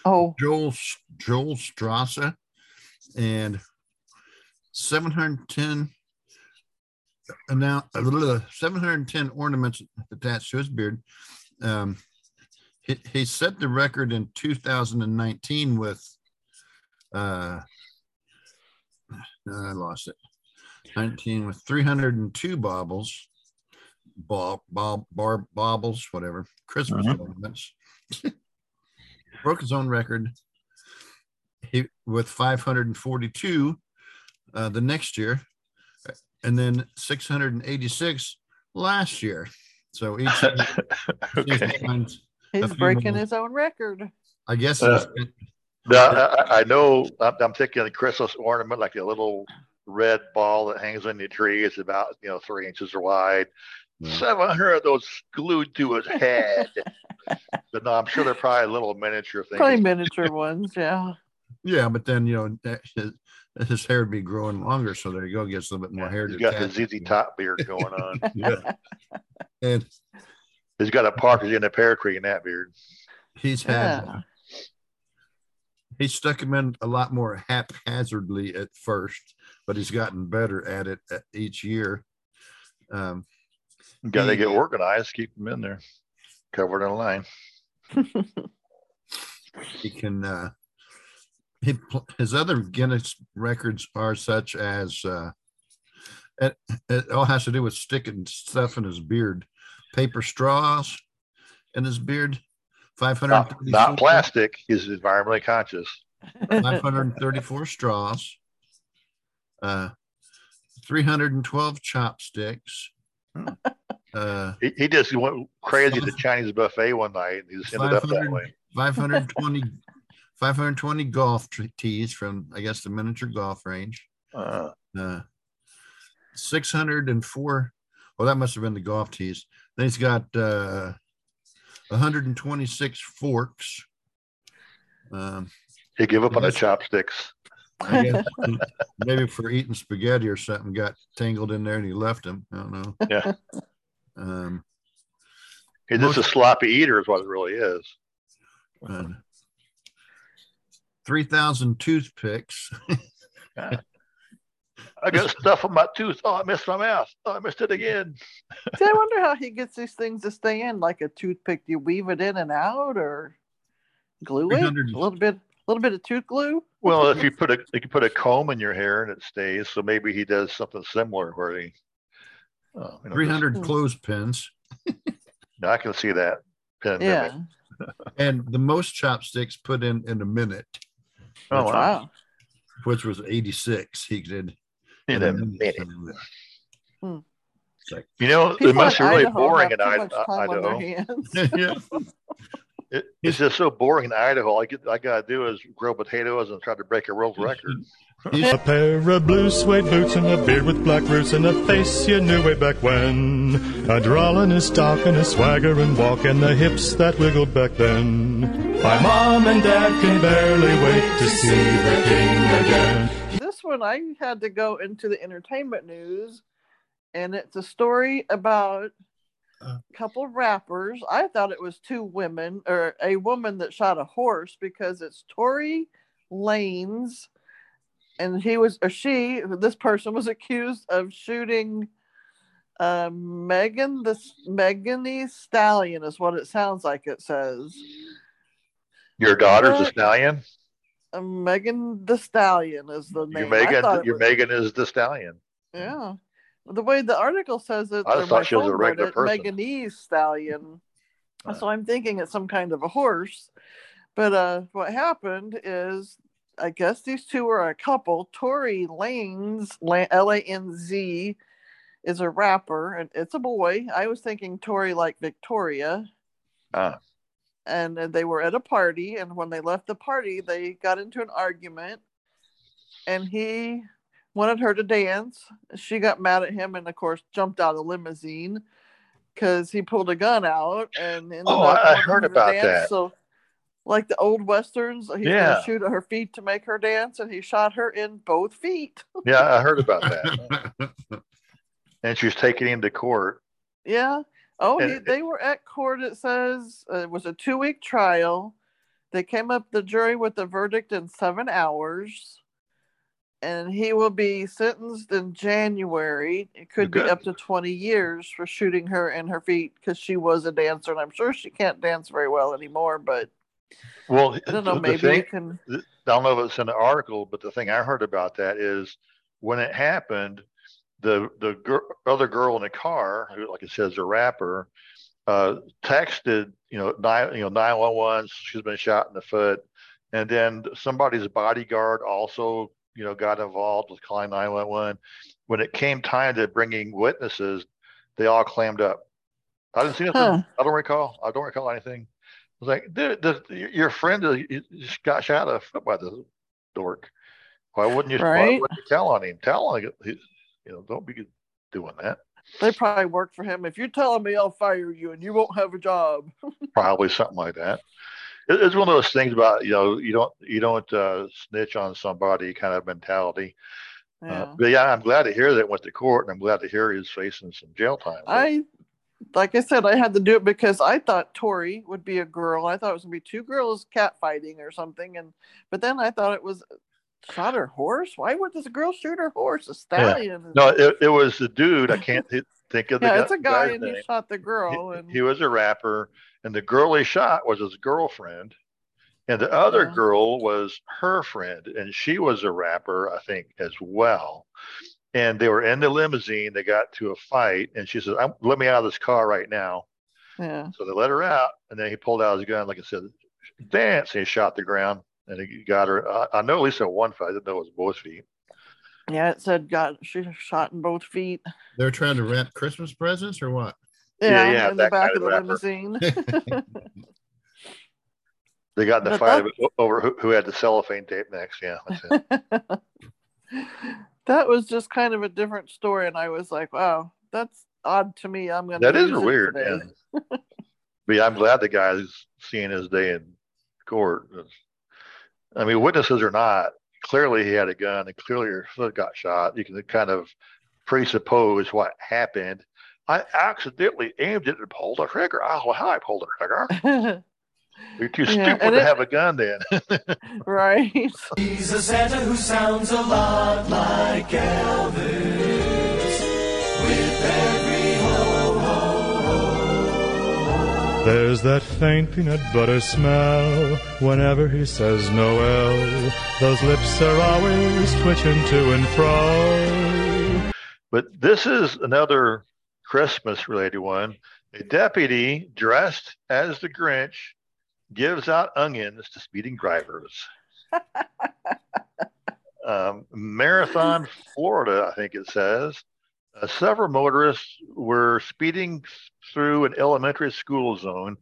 Oh, Joel Joel Strasser and 710 and now uh, 710 ornaments attached to his beard. Um, he, he set the record in 2019 with uh I lost it. 19 with 302 baubles, bob, bob, bar, baubles, whatever, Christmas Mhm. ornaments. Broke his own record. He with 542 uh, the next year, and then 686 last year. So each year seems to Okay. He's breaking more. his own record. I guess Uh, it's- No, I, I- I know. I'm, I'm thinking the Christmas ornament, like a little red ball that hangs on the tree. It's about you know three inches wide. Seven hundred of those glued to his head. but no, I'm sure they're probably little miniature things. Probably miniature ones, yeah. yeah, but then you know that- his, his hair would be growing longer, so there you go, gets a little bit more hair. He's to got the attach. ZZ Top beard going on. yeah, and He's got a partridge in a pear tree in that beard. he's had Yeah. he stuck him in a lot more haphazardly at first, but he's gotten better at it at each year. Um, Got to get organized. Keep them in there, covered in line. he can uh he his other guinness records are such as uh it, it all has to do with sticking stuff in his beard paper straws in his beard 500 Not, not plastic. He's environmentally conscious. 534 straws uh 312 chopsticks uh He, he just went crazy at the Chinese buffet one night. and He just ended up that way. 520 520 golf tees from i guess the miniature golf range. Uh, uh 604 well that must have been the golf tees. Then he's got uh 126 forks. Um he gave up on the chopsticks. I guess maybe for eating spaghetti or something got tangled in there and he left them. I don't know. Yeah, um he's just a sloppy eater, is what it really is. uh, 3000 toothpicks I got stuff in my tooth. Oh, I missed my mouth. Oh, I missed it again. See, I wonder how he gets these things to stay in, like a toothpick. Do you weave it in and out, or glue it? A little bit, a little bit of tooth glue. Well, if you put a you can put a comb in your hair and it stays, so maybe he does something similar where he. Oh, you know, 300 Hmm. clothespins just- no, I can see that. Pandemic. Yeah. and the most chopsticks put in in a minute Oh which, wow. Wow. which was 86 he did In a minute. Hmm. Like, You know, it must be really Idaho boring have in too I- much time on Idaho. yeah. It, it's just so boring in Idaho. All I get, I gotta do is grow potatoes and try to break a world record. A pair of blue suede boots and a beard with black roots and a face you knew way back when. A drawlin' his talk and a swagger and walk and the hips that wiggled back then. My mom and dad can barely wait to see the king again. This one I had to go into the entertainment news, and it's a story about a couple rappers. I thought it was two women or a woman that shot a horse because it's Tory Lanez, and he was or she. This person was accused of shooting. Uh, Megan the Megan the Stallion is what it sounds like. It says Your daughter's a stallion. uh, Megan the Stallion is the name. Your Megan, your was- Megan is the stallion. Yeah. The way the article says it, I thought she was a regular it, person. Meganese stallion. Uh. So I'm thinking it's some kind of a horse. But uh, what happened is, I guess these two were a couple. Tory Lanez, L A N Z, is a rapper, and it's a boy. I was thinking Tory like Victoria. Ah. And uh, they were at a party, and when they left the party, they got into an argument, and he wanted her to dance. She got mad at him, and of course, jumped out of the limousine because he pulled a gun out. And Oh, I- heard about dance. that. So, like the old westerns, he's Yeah. gonna shoot at her feet to make her dance, and he shot her in both feet. Yeah, I heard about that. and she's taking him to court. Yeah. Oh, he, they were at court. It says uh, it was a two week trial. They came up the jury with a verdict in seven hours, and he will be sentenced in January. It could be up to twenty years for shooting her in her feet because she was a dancer, and I'm sure she can't dance very well anymore. But Well, I don't know. Maybe thing- you can. I don't know if it's in the article, but the thing I heard about that is when it happened, the the gir- other girl in the car, who like it says a rapper, uh, texted you know nine you know nine one one. She's been shot in the foot, and then somebody's bodyguard also you know got involved with calling nine one one. When it came time to bringing witnesses, they all clammed up. I didn't see anything. Huh. I don't recall. I don't recall anything. I was like, dude, the, your friend uh, just got shot in the foot by the dork. Why wouldn't you? Why wouldn't you tell on him? Tell on him. You know, don't be doing that. They probably work for him. If you're telling me I'll fire you and you won't have a job. Probably something like that. It- It's one of those things about you know you don't you don't uh, snitch on somebody kind of mentality. Uh, but yeah, I'm glad to hear that went to court, and I'm glad to hear he's facing some jail time. I, like I said, I had to do it because I thought Tori would be a girl. I thought it was gonna be two girls catfighting or something, and but then I thought it was shot her horse. Why would this girl shoot her horse? A stallion. No, it, it was the dude. I can't think of the yeah, guy, it's a guy, and name. he shot the girl, and He was a rapper, and the girl he shot was his girlfriend, and the other Yeah. girl was her friend, and she was a rapper, I think, as well. And they were in the limousine. They got to a fight, and she said, I'm, "Let me out of this car right now." yeah. So they let her out, and then he pulled out his gun, like I said, dance, and he shot the ground, and he got her. I, I know at least at one fight. I didn't know it was both feet. Yeah, it said got she shot in both feet. They're trying to rent Christmas presents or what? Yeah, Yeah, in the back kind of the of rapper. limousine. They got in the fight that- over who, who had the cellophane tape next. Yeah, that was just kind of a different story, and I was like, wow, that's odd to me. I'm gonna. That is weird. Yeah. but yeah, I'm glad the guy's seeing his day in court. I mean, witnesses or not, clearly he had a gun and clearly your foot got shot. You can kind of presuppose what happened. I accidentally aimed it and pulled the trigger. I don't know how I pulled the trigger. You're too Yeah, stupid and to it- have a gun then. right. He's a Santa who sounds a lot like Elvis. With every ho ho There's that faint peanut butter smell whenever he says Noel. Those lips are always twitching to and fro. But this is another Christmas related one. A deputy dressed as the Grinch gives out onions to speeding drivers. um, Marathon, Florida, I think it says. Uh, several motorists were speeding through an elementary school zone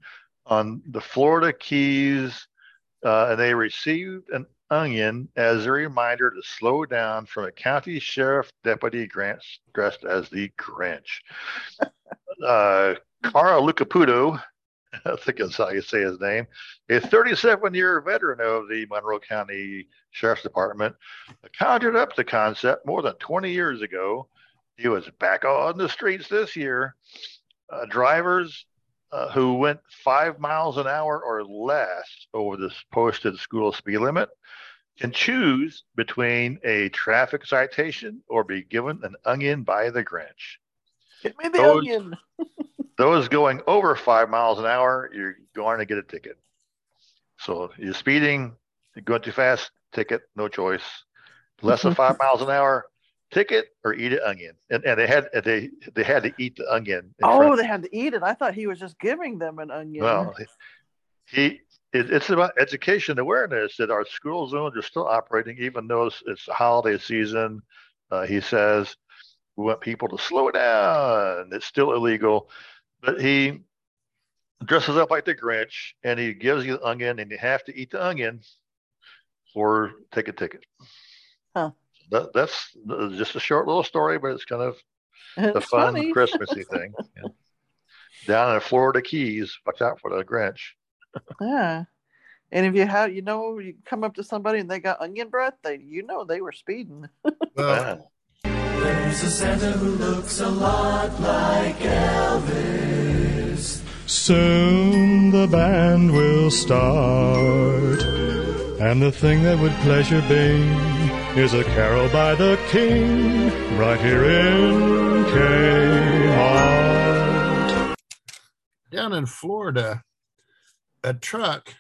on the Florida Keys, uh, and they received an onion as a reminder to slow down from a county sheriff deputy grant, dressed as the Grinch. Uh, Carl Lucaputo, I think that's how you say his name, a 37 year veteran of the Monroe County Sheriff's Department, conjured up the concept more than 20 years ago. He was back on the streets this year. Uh, drivers uh, who went five miles an hour or less over the posted school speed limit can choose between a traffic citation or be given an onion by the Grinch. Get me the Those- onion. Those going over five miles an hour, you're going to get a ticket. So you're speeding, you're going too fast, ticket, no choice. Less than five miles an hour, ticket or eat an onion. And, and they had they they had to eat the onion. Oh, they had to eat it. I thought he was just giving them an onion. Well, he it, it's about education awareness that our school zones are still operating, even though it's, it's the holiday season. Uh, he says we want people to slow down. It's still illegal, but he dresses up like the Grinch and he gives you the onion, and you have to eat the onion or take a ticket. Huh. That, that's uh, just a short little story, but it's kind of the It's fun funny. Christmassy thing. Yeah. Down in the Florida Keys, watch out for the Grinch. Yeah. And if you have, you know, you come up to somebody and they got onion breath, they, you know, they were speeding. Well, There's a Santa who looks a lot like Elvis. Soon the band will start, and the thing that would pleasure be is a carol by the king right here in Kmart. down in Florida, a truck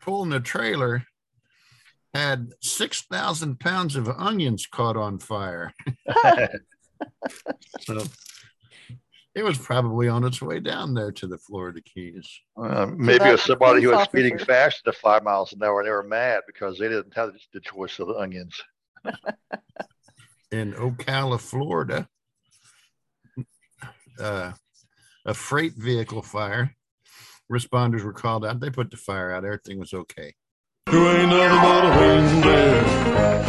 pulling a trailer had 6,000 pounds of onions caught on fire. So it was probably on its way down there to the Florida Keys. Uh, maybe it was somebody who police was speeding faster than five miles an hour and they were mad because they didn't have the choice of the onions. in Ocala, Florida, uh, a freight vehicle fire. Responders were called out. They put the fire out. Everything was okay. You ain't nothing but a reindeer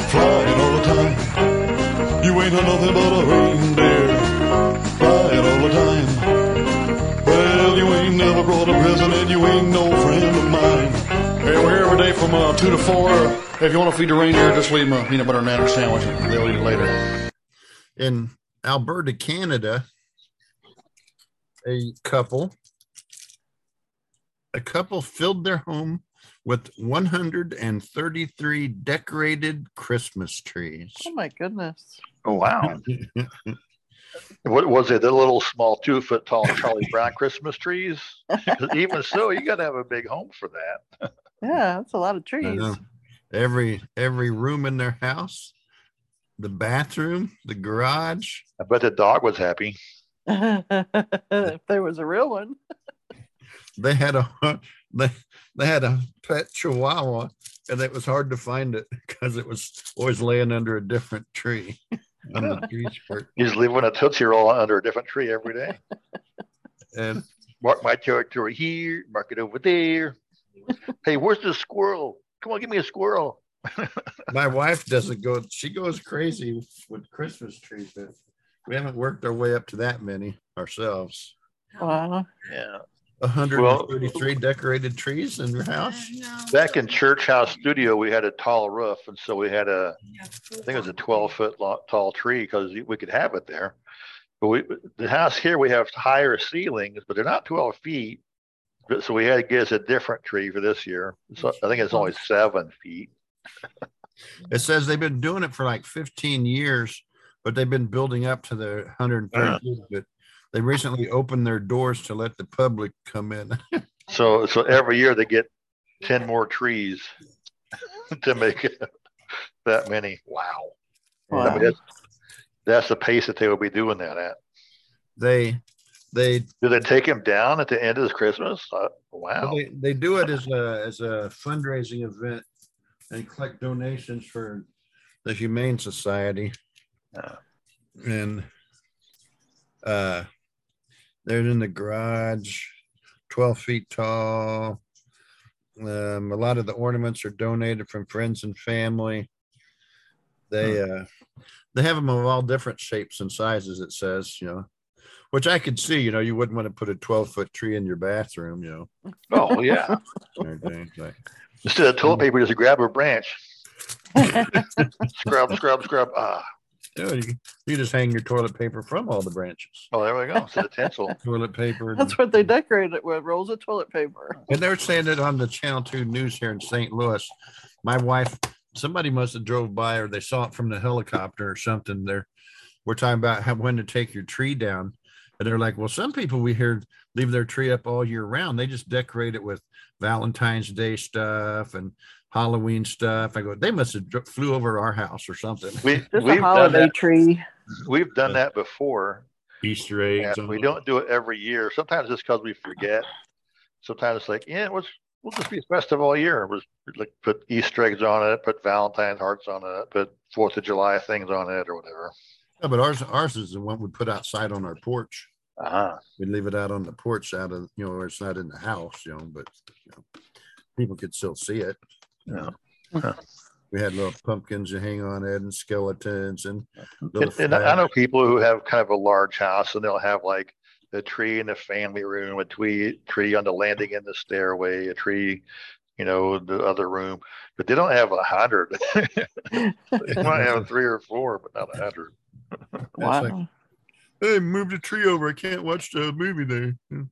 flying all the time. You ain't nothing but a reindeer ain't never brought a present and you ain't no friend of mine. Hey, we're here every day from uh, 2 to 4. If you want to feed the reindeer, just leave them a peanut butter and nanner sandwich and they'll eat it later. In Alberta, Canada, a couple, a couple filled their home with 133 decorated Christmas trees. Oh my goodness. Oh, wow. What was it? The little small two foot tall Charlie Brown Christmas trees. Even so, you got to have a big home for that. Yeah, that's a lot of trees. Every every room in their house, the bathroom, the garage, I bet the dog was happy. if there was a real one. they had a they, they had a pet chihuahua and it was hard to find it because it was always laying under a different tree on the tree skirt. He's leaving a Tootsie Roll under a different tree every day. And Mark my territory here, mark it over there. Hey, where's the squirrel? Come on, give me a squirrel. my wife doesn't go, she goes crazy with Christmas trees, but we haven't worked our way up to that many ourselves. Wow. Yeah. 133 decorated trees in your house. Back in Church House Studio, we had a tall roof, and so we had a, I think it was a 12 foot tall tree because we could have it there. But we, the house here, we have higher ceilings, but they're not 12 feet. So we had to get us a different tree for this year. So I think it's only seven feet. It says they've been doing it for like 15 years, but they've been building up to the 130. Uh-huh. But they recently opened their doors to let the public come in. So so every year they get 10 more trees to make it that many. Wow. I mean, that's, that's the pace that they will be doing that at. they they Do they take him down at the end of this Christmas? Uh, wow. they, they do it as a as a fundraising event and collect donations for the Humane Society. And uh they're in the garage, 12 feet tall. Um, a lot of the ornaments are donated from friends and family. They uh they have them of all different shapes and sizes, it says, you know, which I could see, you know, you wouldn't want to put a 12 foot tree in your bathroom, you know. Oh, yeah. or anything Instead of toilet paper, just grab a branch. scrub, scrub, scrub. Ah, Yeah, you, you just hang your toilet paper from all the branches. oh, there we go. It's a tinsel. Toilet paper. That's what they decorate it with rolls of toilet paper. And they're saying it on the Channel 2 news here in St. Louis. My wife, somebody must have drove by or they saw it from the helicopter or something. They're, we're talking about how, when to take your tree down. And they're like, well, some people we hear leave their tree up all year round. They just decorate it with Valentine's Day stuff and Halloween stuff. I go, they must have flew over our house or something. We, Just a we've done holiday that. tree. We've done that before. Easter eggs. And we don't do it every year. Sometimes it's because we forget. Sometimes it's like, yeah, we'll, we'll just be festive all year. We'll like put Easter eggs on it, put Valentine's hearts on it, put Fourth of July things on it or whatever. Yeah, but ours, ours is the one we put outside on our porch. Uh-huh. We leave it out on the porch out of, you know, where it's not in the house, you know, but you know, people could still see it. You know. We had little pumpkins to hang on it and skeletons and little And, and I I know people who have kind of a large house and they'll have like a tree in the family room, a tree tree on the landing in the stairway, a tree, you know, the other room, but they don't have a hundred. they might have three or four, but not a hundred. It's like, hey, move the tree over. I can't watch the movie there. Hmm.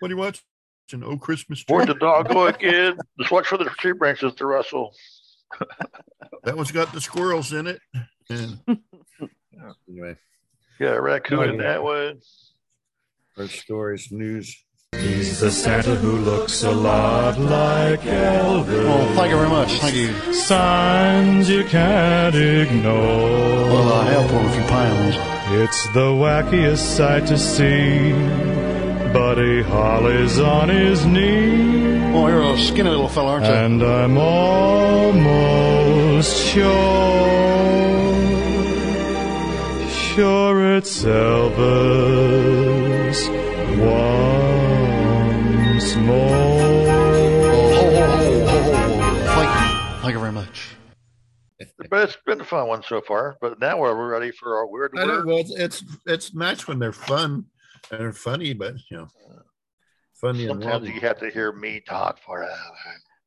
What are you watching? Oh, Christmas tree. Where'd the dog go again? Just watch for the tree branches to rustle. That one's got the squirrels in it. And anyway, Yeah, raccoon in that oh, one. our stories, news, He's the Santa who looks a lot like Elvis. Oh, thank you very much. Thank you. Signs you can't ignore. Well, I have for a few pounds. It's the wackiest sight to see. Buddy Holly's on his knee. Oh, you're a skinny little fella, aren't you? And I'm almost sure, sure it's Elvis once more. Ho, ho, ho, ho, ho, ho. Thank you. Thank you very much. But it's been a fun one so far. But now we're ready for our weird I know. Well, it's, it's it's nice when they're fun and they're funny, but you know, funny Sometimes lovely. you have to hear me talk forever.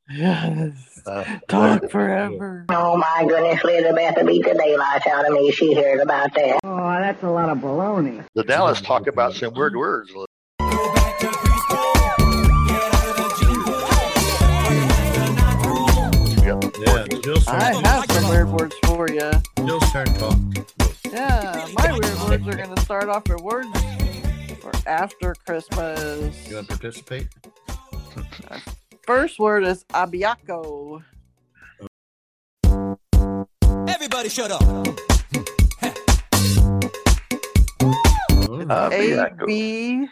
Yes. Uh, Talk forever. Oh my goodness, Elizabeth will beat the daylights out of me. She hears about that. Oh, that's a lot of baloney. The Dallas talk about some weird words. Yeah, I have some weird words for you. Jill's turn talk. Yeah, my weird words are going to start off with words for after Christmas. You want to participate? First word is abiaco. Everybody shut up. A B.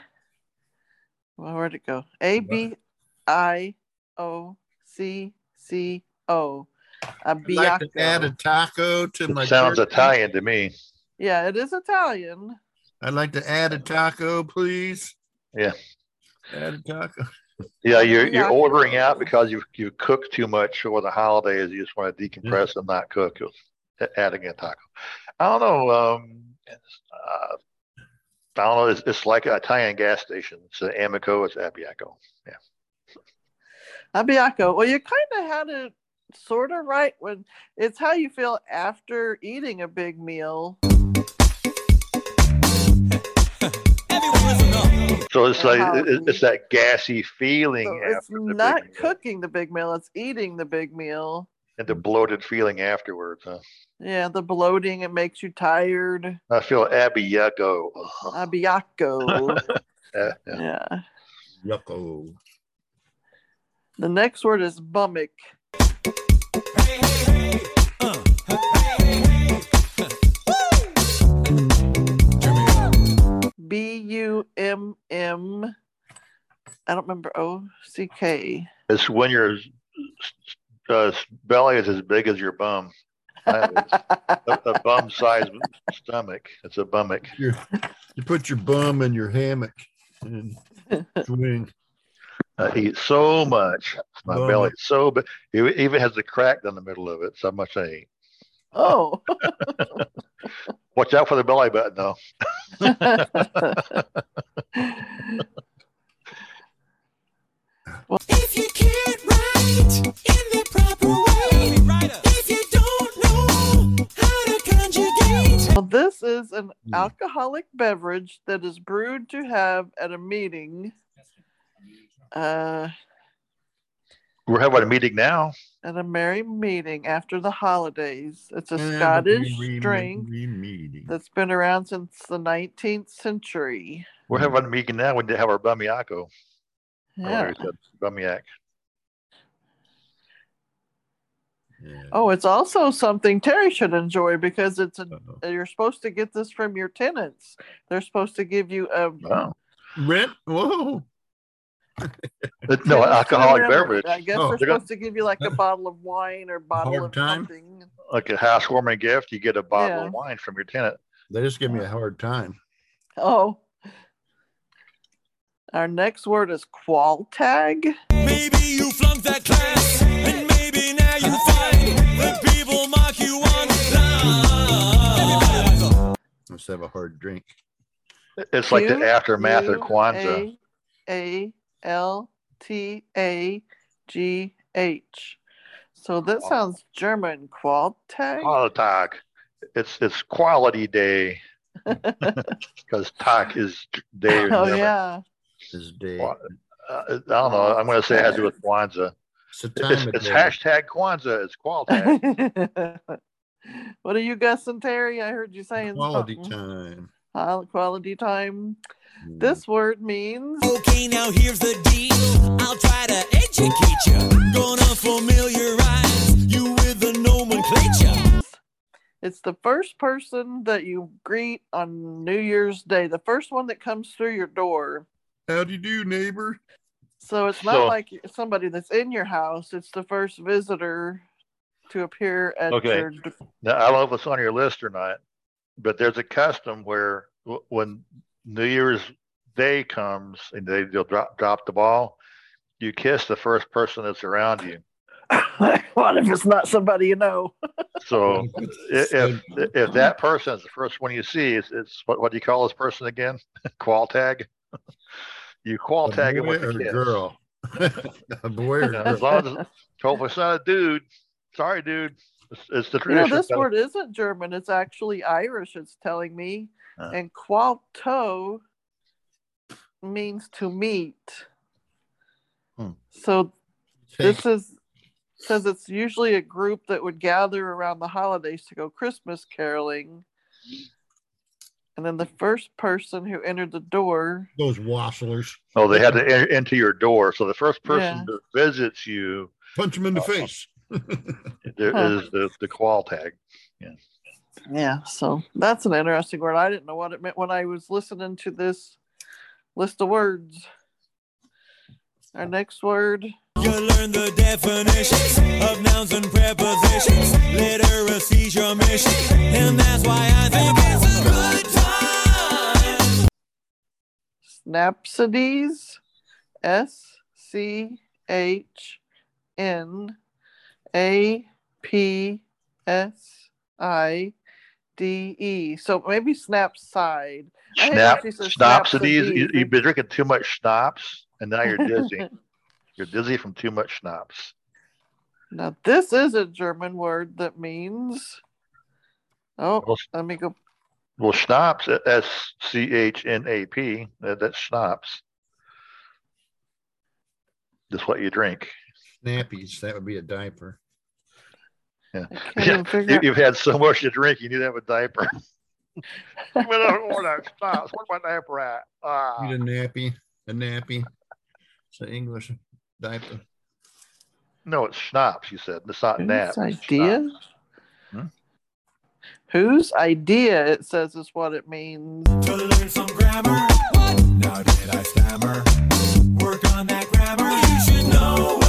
Well, where'd it go? A B I O C C O. I'd like to add a taco to my. Sounds. Italian to me. Yeah, it is Italian. I'd like to add a taco, please. Yeah. Add a taco. Yeah, you're you're ordering out because you you cooked too much for the holidays. You just want to decompress and not cook. You're adding a taco. I don't know. Um, it's, uh, I don't know. It's, it's like an Italian gas station. It's an Amico. It's Abiaco. Yeah. Abiaco. Well, you kind of had it sort of right when it's how you feel after eating a big meal. So it's like How- it's that gassy feeling So it's after the not meal, cooking the big meal, it's eating the big meal. and the bloated feeling afterwards. Huh? Yeah, the bloating, it makes you tired. I feel Abiaco. Ugh. Abiaco. Yeah, yeah. yeah. Yucko. The next word is bummick. B U M M. I don't remember O C K. It's when your uh, belly is as big as your bum. It's a, a bum sized stomach. It's a bummick. You you put your bum in your hammock and swing. I eat so much. My Bum. belly is so big. It even has a crack down the middle of it. So much I eat. Oh. Watch out for the belly button, though. well, If you can't write in the proper way, if you don't know how to conjugate, Well, this is an alcoholic beverage that is brewed to have at a meeting. Uh, We're having a meeting now. At a merry meeting after the holidays. It's a Have Scottish merry, drink merry that's been around since the 19th century. We're having a meeting now. We did have our bummiaco. Yeah. Bummiac. Oh, it's also something Terry should enjoy because it's a uh-huh. you're supposed to get this from your tenants. They're supposed to give you a Wow. Rent? Whoa. No, alcoholic Remember, beverage. I guess Oh, they're they're gonna- supposed to give you like a bottle of wine or bottle hard of time? something. like a housewarming gift, you get a bottle Yeah. of wine from your tenant. They just give me a hard time. Oh. Our next word is qualtag. maybe you flunked that class, and maybe now you find that people mock you online. Must have a hard drink. It's like the Q aftermath of U Kwanzaa. A A L T A G H. So that sounds German. Qualtag. Qualitag. It's it's quality day because Tag is day. Oh never. yeah. This day. Uh, I don't know. I'm going to say it has to do with Kwanzaa. It's a It's, it's hashtag Kwanzaa. It's Qualitag. what are you guessing, Terry? I heard you saying Quality something. time. High quality time. This mm-hmm. word means Okay, now here's the deal. I'll try to educate you. Gonna familiarize you with the nomenclature. it's the first person that you greet on New Year's Day, the first one that comes through your door. How do you do, neighbor? So it's not So- like somebody that's in your house, it's the first visitor to appear at Okay. your d- Now, I don't know if it's on your list or not, but there's a custom where w- when New Year's Day comes and they, they'll drop, drop the ball, you kiss the first person that's around you. what if it's not somebody you know? So i- if, if that person is the first one you see, it's, it's what, what do you call this person again? Qual tag? You qual tag him boy with or a kiss. girl? a boy or Yeah, girl? as long as hopefully it's not a dude. Sorry, dude. It's, it's the You know, tradition. this word isn't German, it's actually Irish, it's telling me. Uh. And qualto means to meet. Hmm. So this is says it's usually a group that would gather around the holidays to go Christmas caroling. And then the first person who entered the door, Those wasslers. Oh, they had to enter into your door. So the first person Yeah. that visits you Punch him in the Uh, face. there Huh. is the, the qual tag. yeah, so that's an interesting word. I didn't know what it meant when I was listening to this list of words. Our next word You learn the definitions of nouns and prepositions. Literacy's your mission, and that's why I think it's a good time. Snapsides, S C H N A P S I D E. So maybe Snapside. I think Snap, she says schnapsides. You, you've been drinking too much schnapps, and now you're dizzy. you're dizzy from too much schnapps. Now this is a German word that means. Oh, Well, let me go. Well, schnapps, uh, S C H N A P, that- that's schnapps. That's what you drink. Snappies. That would be a diaper. Yeah. Can't even figure You, out- you've had so much to drink, you need to have a diaper. Give me that order, schnapps. Where's my diaper at? Ah. Need a nappy. A nappy. It's an English diaper. No, it's schnapps, you said. It's not nap. Whose it's idea? Hmm? Whose idea? It says is what it means. To learn some grammar. What? Now did I stammer? Work on that grammar. You should know it.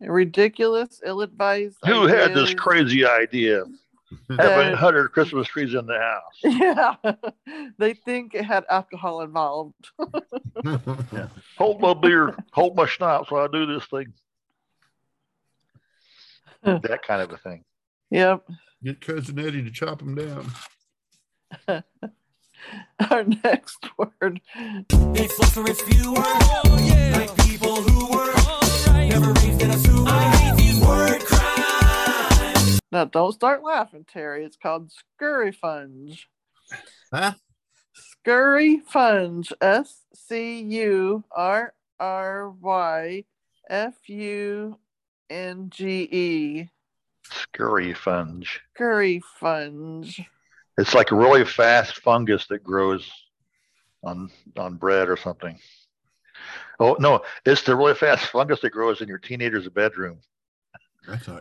Ridiculous, ill-advised. Who had this crazy idea? Having 100 Christmas trees in the house. Yeah, they think it had alcohol involved. Hold my beer, hold my schnapps while I do this thing. that kind of a thing. Yep. Get cousin Eddie to chop them down. Our next word. It's less or it's fewer. Like people who were Now, don't start laughing, Terry. It's called scurry funge. Huh? Scurry funge. S C U R R Y F U N G E. Scurry funge. Scurry funge. It's like a really fast fungus that grows on on bread or something. Oh no, it's the really fast fungus that grows in your teenager's bedroom.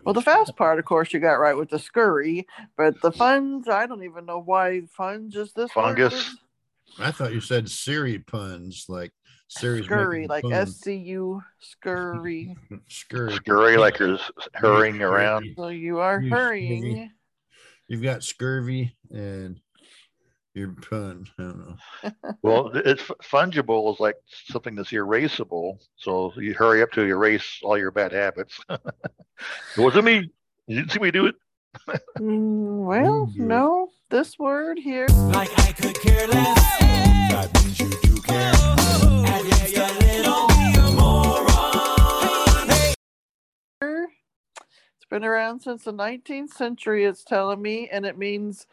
Well, the fast part, of course, you got right with the scurry, but the funge, I don't even know why funge is this word. Fungus. I thought you said Siri puns, like Siri's Scurry, like. S C U scurry. Scurry. Scurry like you're hurrying around. So you are You hurrying. scurry. You've got scurvy and your pun. I don't know. Well, it's fungible is like something that's erasable. So you hurry up to erase all your bad habits. it wasn't me. You didn't see me do it. Mm, well, no, this word here. Like I could care less. That means you do care. At least a little. Moron. Hey. It's been around since the 19th century, it's telling me, and it means,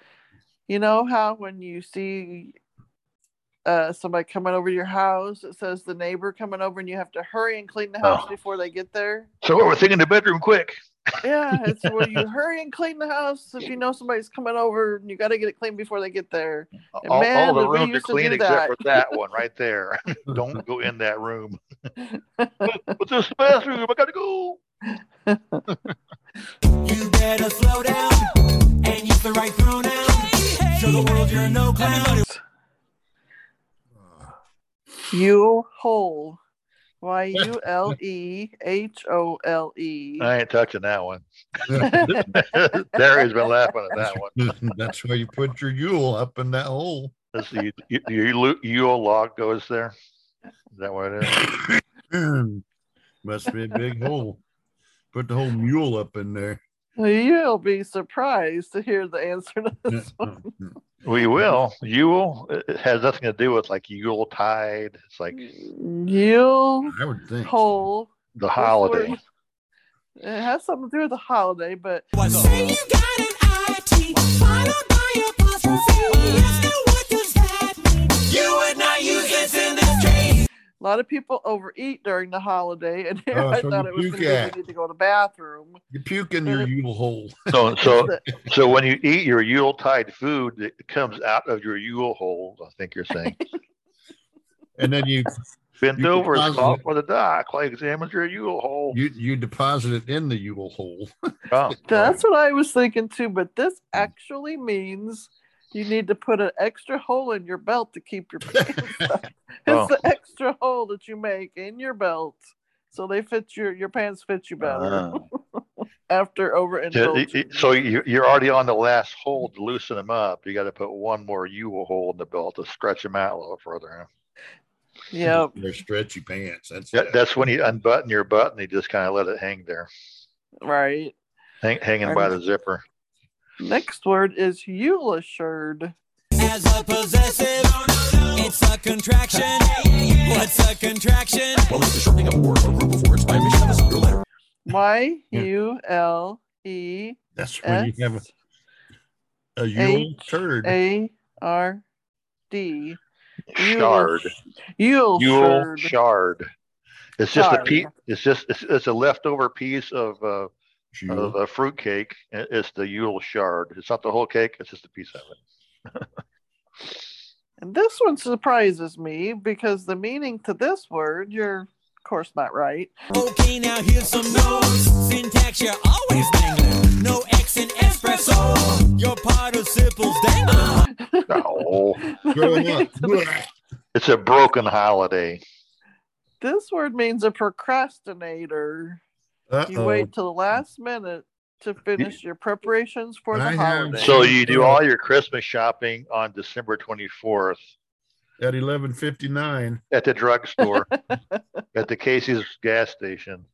you know, how when you see uh, somebody coming over to your house. It says the neighbor coming over, and you have to hurry and clean the house Oh. before they get there. So we're thinking the bedroom quick. Yeah, it's where you hurry and clean the house if you know somebody's coming over, and you got to get it clean before they get there. And All, man, all the rooms are clean except that. for that one right there. Don't go in that room. but, but this bathroom. I gotta go. You better slow down and use the right pronoun. Show the world you're no clown. Yule hole. Y U L E H O L E. I ain't touching that one. Terry's been laughing at that one. That's where you put your Yule up in that hole. Let's Your Yule- Yule log goes there. Is that what it is? Must be a big hole. Put the whole mule up in there. You'll be surprised to hear the answer to this one. We will. Yule it it has nothing to do with like Yule tide. It's like Yule I would think. hole. the holiday. It has something to do with the holiday, but a lot of people overeat during the holiday, and here Oh, uh, I so thought it was puke going to be at. need to go to the bathroom. You puke in your Yule hole. So so so when you eat your Yule tide food, it comes out of your Yule hole. I think you're saying. and then you Bend You over, deposit stop it. for the dock. Like examine your Yule hole. you you deposit it in the Yule hole. Oh, That's what I was thinking too, but this actually means you need to put an extra hole in your belt to keep your pants up. Oh. It's Oh. the extra hole that you make in your belt, so they fit your your pants fit you better ah. after Yeah, overindulgence. y- y- So you- you're already on the last hole to loosen them up. You got to put one more U hole in the belt to stretch them out a little further. Yeah, They're stretchy pants. That's That, that's when you unbutton your button. You just kind of let it hang there, Right. hang, hanging by the zipper. Next word is Yuleshard. As a possessive, it's a contraction. What's a contraction? Well, it's the shortening of a word or group of words by omission of a single letter. Y U L E That's when you have a, a Yule A R D. Shard. Yule Yule sherd. shard. It's just a piece. It's just it's, it's a leftover piece of uh, of a fruit cake. It's the Yule shard. It's not the whole cake. It's just a piece of it. And this one surprises me because the meaning to this word, you're of course not right. Okay, now here's some notes. Syntax, you're always dangling. No X in espresso. Your participles dangling. Oh, Growing up. it's a broken holiday. This word means a procrastinator. You Uh-oh. wait till the last minute to finish your preparations for the I holiday. So you do all your Christmas shopping on December 24th At eleven fifty nine. at the drugstore, at the Casey's gas station.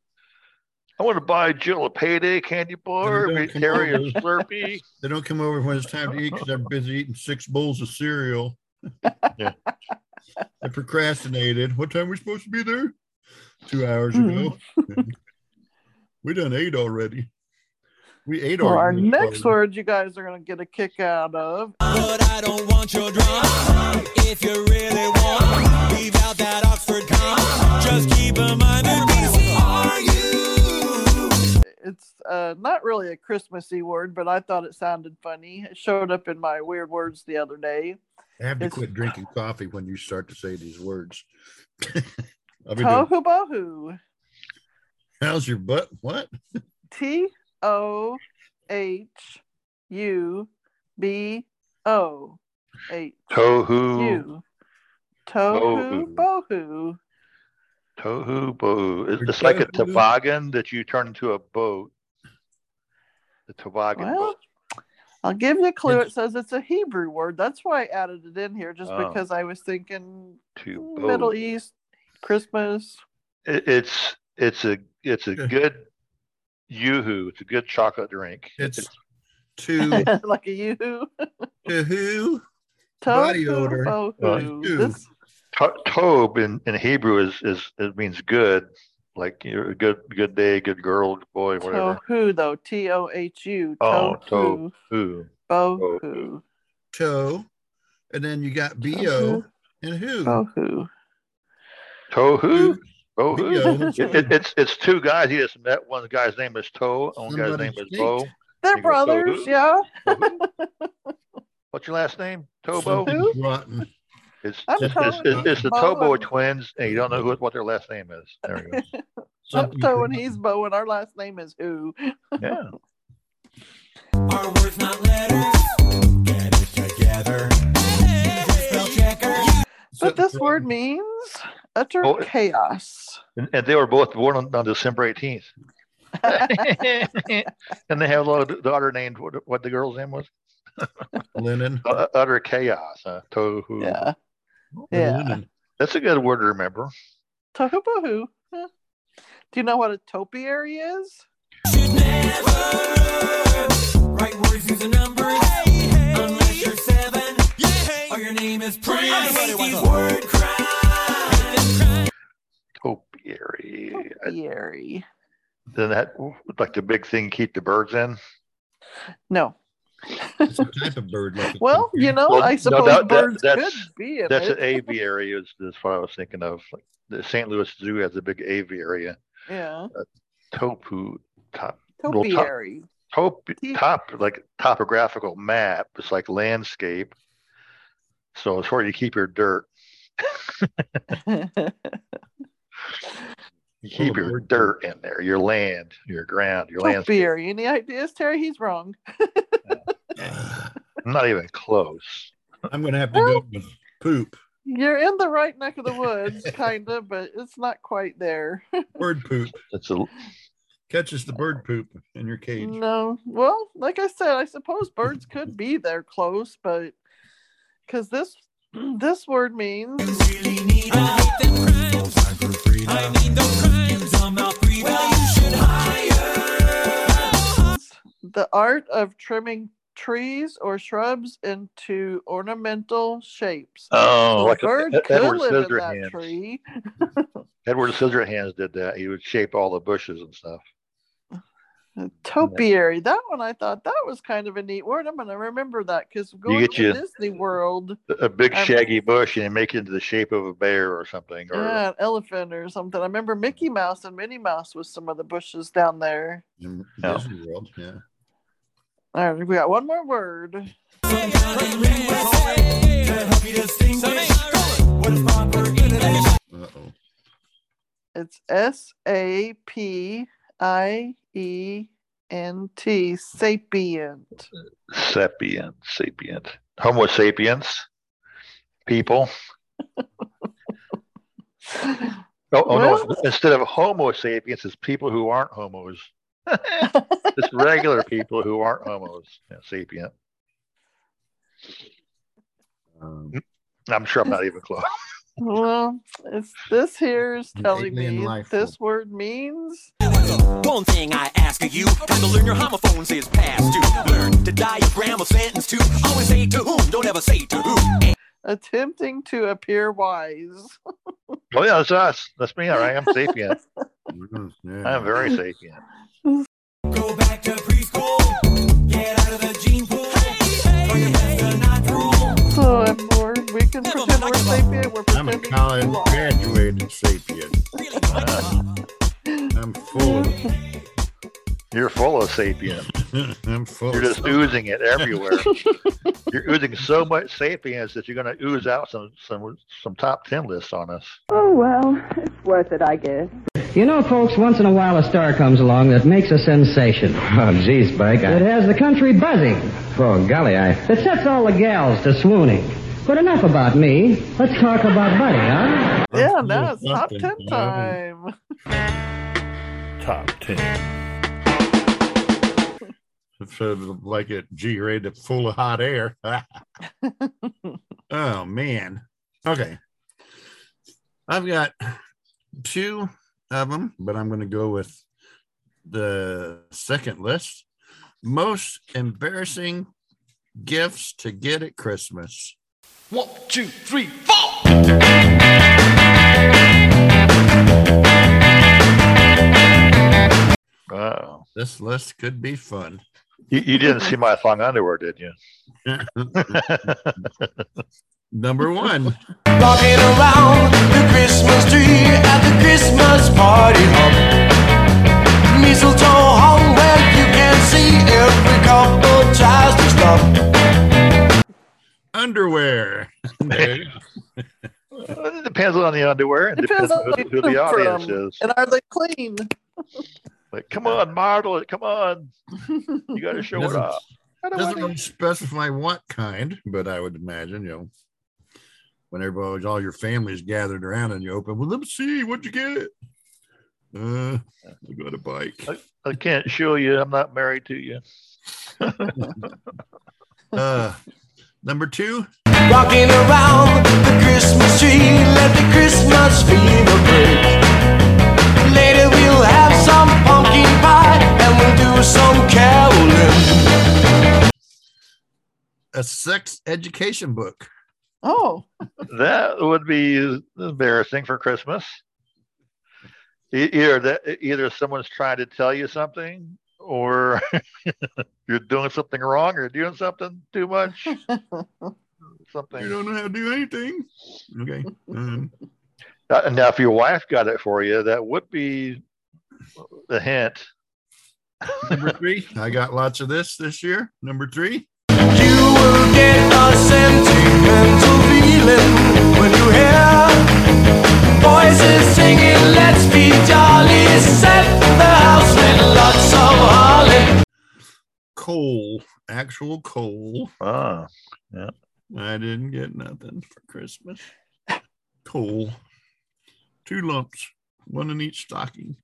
I want to buy Jill a payday candy bar, don't meet come Terry a. Slurpee. They don't come over when it's time to eat because I'm busy eating six bowls of cereal. Yeah. I procrastinated. What time are we supposed to be there? Two hours ago. Mm-hmm. we done ate already. We ate Well, our already. next word you guys are going to get a kick out of. But I don't want your drama. If you really want, leave out that Oxford comma. Just keep in mind that busy are you. It's uh, not really a Christmassy word, but I thought it sounded funny. It showed up in my weird words the other day. I have to It's- quit drinking coffee when you start to say these words. I'll be doing, Tohu bohu. How's your butt? What? T O H U B O H Tohu, Tohu bohu. tohu, bohu. It's like a toboggan that you turn into a boat. The toboggan Well, boat. I'll give you a clue. It says it's a Hebrew word. That's why I added it in here, just Oh. because I was thinking To Middle boat. East, Christmas. It, it's it's a it's a good yoo-hoo. It's a good chocolate drink. It's to like a yoo-hoo. to who? Body Tohu odor. bohu. This, To- Tob in, in Hebrew is, is it means good, like you're a good good day, good girl, good boy, whatever. tohu, though. T O H U. Oh, Tohu tohu. bohu. toe, and then you got bo. Tohu And who? Tohu. Tohu. Oh, Bingo. Tohu. It, it, it's it's two guys. He just met. One guy's name is Toe. And one guy's Somebody name is speak. Bo. They're You go, brothers, Tohu? yeah. What's your last name? Tobo. It's it's, it's, it's, it's the Tobo twins, and you don't know who, what their last name is. There we go. I'm Toe and he's Bo, and our last name is Who. Yeah. Our words, not letters. Get it together. Spell checker. But this word means utter Oh, chaos. And, and they were both born on, on December 18th. and they have a little daughter named what, what the girl's name was? Linen. Uh, utter chaos. Uh, tohu. Yeah. Yeah. Linen. That's a good word to remember. Tohubohu. Huh. Do you know what a topiary is? Should never write words using numbers unless you're seven or your name is Prince. I hate these word crimes. Topiary. I- Then that like the big thing keep the birds in. No. It's a type of bird. Like a Well, you know, Well, I suppose that- that- birds that's- could be in That's it. an aviary is, is what I was thinking of. Like the St. Louis Zoo has a big aviary. yeah. Uh, topu top little top- Topiary. top top like topographical map. It's like landscape. So it's where you keep your dirt. You keep your dirt in there, your land, your ground, your land. Topiary. Any ideas, Terry? He's wrong. I'm not even close. I'm going to have to go with poop. You're in the right neck of the woods, kind of, but it's not quite there. Bird poop. It's a Catches the bird poop in your cage. No. Well, like I said, I suppose birds could be there close, but because this this word means Really need to crimes. I mean those crimes I'm not free. Well, you should hire. the art of trimming trees or shrubs into ornamental shapes. Oh, So like a a- could Edward live in that Scissorhands. tree. Edward Scissorhands did that. He would shape all the bushes and stuff. Topiary. That one I thought that was kind of a neat word. I'm gonna remember that because going get to you- Disney World, A big Um, shaggy bush and you make it into the shape of a bear or something. Or yeah, an elephant or something. I remember Mickey Mouse and Minnie Mouse with some of the bushes down there. In No. Disney World, yeah. All right, we got one more word. Some kind of ring whistle to help you distinguish what is proper English. Uh-oh. It's S A P I E N T, sapient. sapient, sapient, Homo sapiens, people. Oh, oh no! Instead of Homo sapiens, it's people who aren't homos. it's regular people who aren't homos. Yeah, sapient. Um, I'm sure I'm not even close. Well, it's this here is telling me life this word means One thing I ask of you, time to learn your homophones is past due. Learn to diagram a sentence to always say to whom, don't ever say to who. attempting to appear wise. Oh yeah, that's us. That's me. All right, I'm sapient. I'm very sapient. Go back to preschool, get out of the gene pool. Learn your best to. So I'm bored. We can pretend we're sapient. We're I'm a college we're graduated sapient. Uh, I'm full of You're full of sapient. I'm full You're just oozing it everywhere. You're oozing so much sapience that you're going to ooze out some some some top ten lists on us. Oh, well, it's worth it, I guess. You know, folks, once in a while a star comes along that makes a sensation. Oh, geez, Spike. It has the country buzzing. Oh, golly, I. That sets all the gals to swooning. But enough about me. Let's talk about Buddy, huh? Yeah, full now it's top ten time. Top ten. So like it a G rated full of hot air. oh man. Okay. I've got two of them, but I'm going to go with the second list. Most embarrassing gifts to get at Christmas. One, two, three, four. Oh, This list could be fun. you, you didn't see my thong underwear, did you? Number one. Rocking around the Christmas tree at the Christmas party hop. Mistletoe hung where you can see every couple tries to stop. Underwear. There. It depends on the underwear. It depends on who, who the audience is. And are they clean? Like, come on, model it. Come on. You got to show it Doesn't- off. I don't Doesn't wanna- really specify what kind, but I would imagine, you know, when everybody, all your family's gathered around and you open, well, let me see, what'd you get? Uh, I got a bike. I can't show you. I'm not married to you. Uh, number two, Rocking around the Christmas tree, let the Christmas fever break. Later we'll have some pumpkin pie and we'll do some caroling. a sex education book. Oh, That would be embarrassing for Christmas. Either that, either someone's trying to tell you something, or you're doing something wrong, or doing something too much. something. You don't know how to do anything. Okay. Um, Uh, Now, if your wife got it for you, that would be the hint. number three, I got lots of this this year. Number three, You will get a sentimental feeling when you hear voices singing, Let's be jolly, set the house with lots of holly. coal, actual coal. Ah, yeah. I didn't get nothing for Christmas. Coal, two lumps, one in each stocking.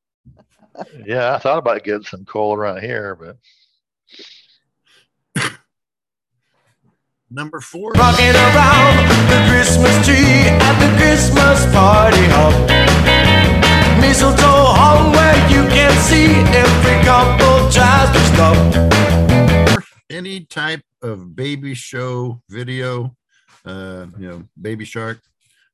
Yeah, I thought about getting some coal around here, but Number four, Rocking around type of baby show video, uh, you know, Baby Shark,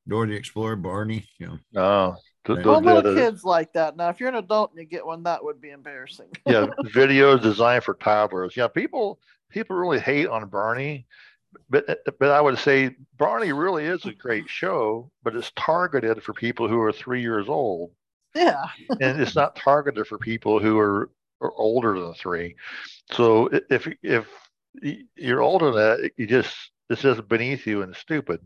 Dora the Explorer, Barney, you know. oh, th- Right. well, little the- kids like that. Now, if you're an adult and you get one, that would be embarrassing. yeah, videos designed for toddlers. Yeah, people people really hate on Barney, but but I would say Barney really is a great show, but it's targeted for people who are three years old, Yeah. and it's not targeted for people who are, are older than three. So if if y- you're older than that, you just it's just beneath you and stupid.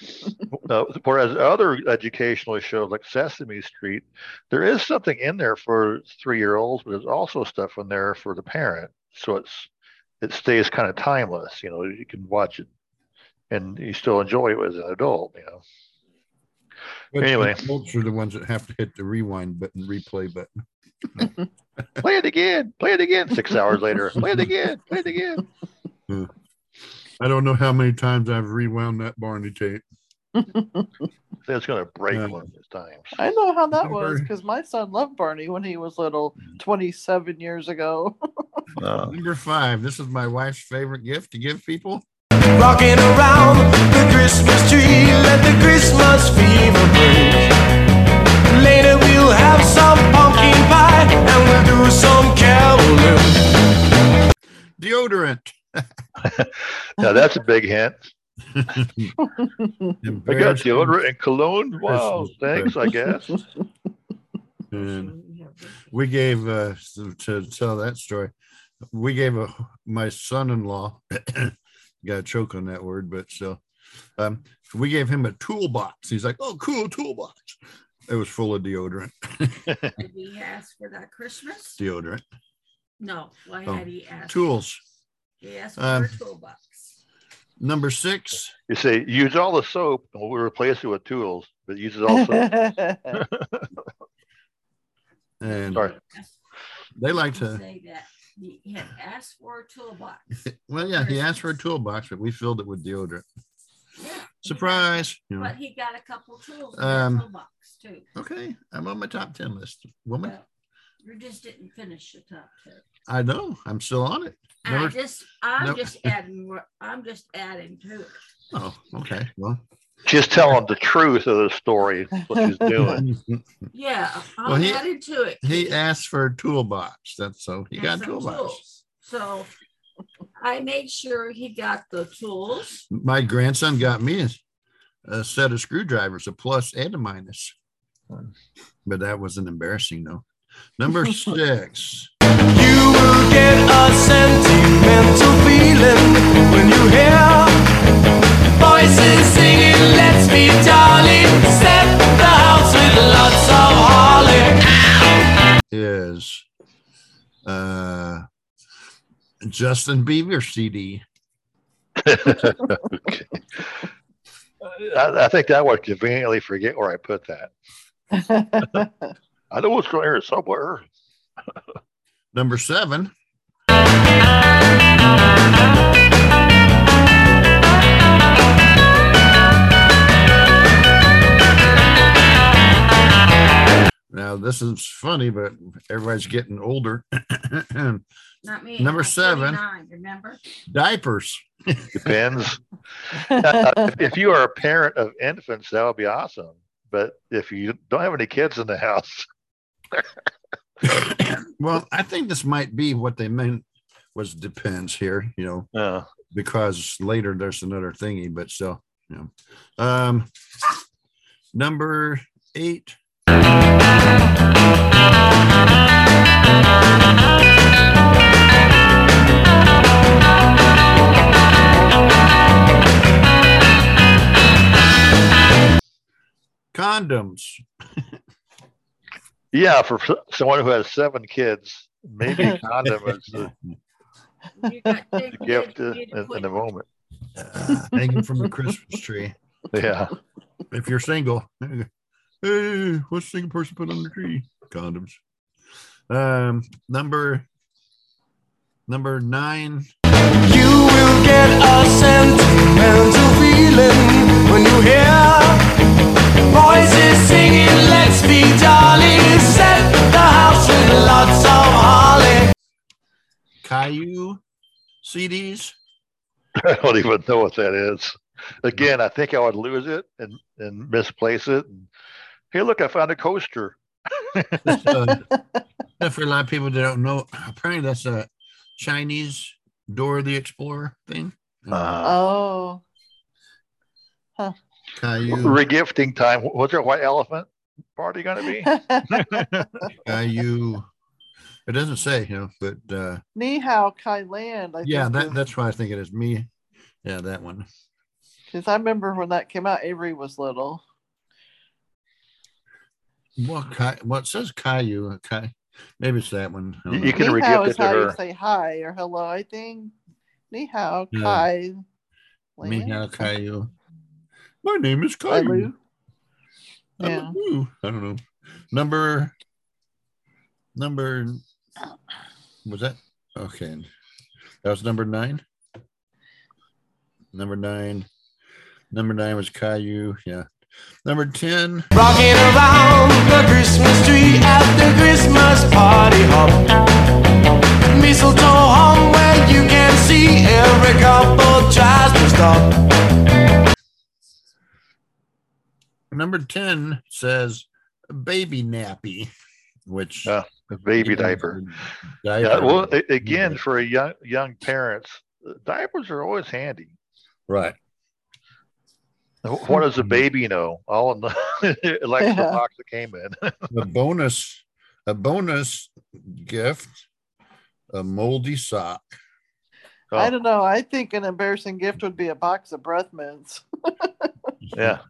Uh, whereas other educational shows like Sesame Street, there is something in there for three year olds, but there's also stuff in there for the parent. So it's it stays kind of timeless. You know, you can watch it and you still enjoy it as an adult. You know. But Anyway. the adults are the ones that have to hit the rewind button, replay button. Play it again. Play it again. Six hours later. Play it again. Play it again. Yeah. I don't know how many times I've rewound that Barney tape. It's going to break Yeah. one of those times. I know how that was because my son loved Barney when he was little 27 years ago. Uh, Number five, this is my wife's favorite gift to give people. Rocking around the Christmas tree, let the Christmas fever break. Later we'll have some pumpkin pie and we'll do some caroling. Deodorant. now that's a big hint. I got deodorant and cologne. Wow, thanks. I guess. And we gave uh to, to tell that story. We gave a my son-in-law got a choke on that word, but still. Um, we gave him a toolbox. He's like, "Oh, cool toolbox." It was full of deodorant. Did he ask for that Christmas? deodorant No. Why Oh, had he asked? tools. He asked for Um, a toolbox. Number six. You say use all the soap and we'll replace it with tools, but use it all soap. And Sorry. they like to. Say that he had asked for a toolbox. Well, yeah, he asked for a toolbox, but we filled it with deodorant. Surprise! You know. But he got a couple tools in Um, that too. Okay, I'm on my top ten list. Woman, Well, you just didn't finish the top ten. I know I'm still on it. I just, I'm Nope. just adding, more- I'm just adding to it. Oh, okay. Well, Just tell them the truth of the story, what she's doing. Yeah, I'm Well, he- adding to it. he asked for a toolbox. That's so he and got a toolbox. tools. So I made sure he got the tools. My grandson got me a, a set of screwdrivers, a plus and a minus. But that wasn't embarrassing though. Number six. You will get a sentimental feeling when you hear voices singing, Let's be jolly. Set the house with lots of holly. is uh Justin Bieber CD. Okay. I, I think that would conveniently forget where I put that. I know it's going here somewhere. Number seven. Now this is funny, but everybody's getting older. Not me. Number I'm seven. 49, remember? Diapers. Depends. Uh, if, if you are a parent of infants, that would be awesome. But if you don't have any kids in the house, Well, I think this might be what they meant was depends here, you know, uh, because later there's another thingy, but still, you know. Um number eight. Condoms. yeah, for someone who has seven kids, maybe condom is the, You got two the gift kids, in, you in the moment. Uh, hanging from the Christmas tree. Yeah. If you're single, hey, what's a single person put on the tree? Condoms. Um, number number nine. You will get a sentimental feeling when you hear Caillou CDs. I don't even know what that is. Again, I think I would lose it and, and misplace it. And, hey, look, I found a coaster. Uh, for a lot of people that don't know, apparently that's a Chinese Dora the Explorer thing. Uh, Oh. Huh. Caillou, regifting time. What's your white elephant party going to be? Caillou. It doesn't say, you know, but uh, Ni hao Kai-lan. I yeah, think that, is- that's why I think it is me. Yeah, that one. Because I remember when that came out, Avery was little. Well, Kai, well, it says Caillou. Kai, maybe it's that one. You- you can regift it is to how you her. say hi or hello, I think. Ni hao Yeah. Kai. Me Land. now, Caillou. My name is Caillou. Caillou. I'm Yeah. I don't know. Number number was that okay. That was number nine. Number nine. Number nine was Caillou. Yeah. Number 10. Rocking around the Christmas tree at the Christmas party hop. Mistletoe hung where you can see every couple tries to stop. Number 10 says baby nappy, which Yeah, a baby diaper. diaper. Yeah, well, a- again, for a young young parents, diapers are always handy. right. What does a hmm. baby know? All in the Alexa Yeah. box that came in. a bonus a bonus gift a moldy sock Oh, I don't know. I think an embarrassing gift would be a box of breath mints. yeah.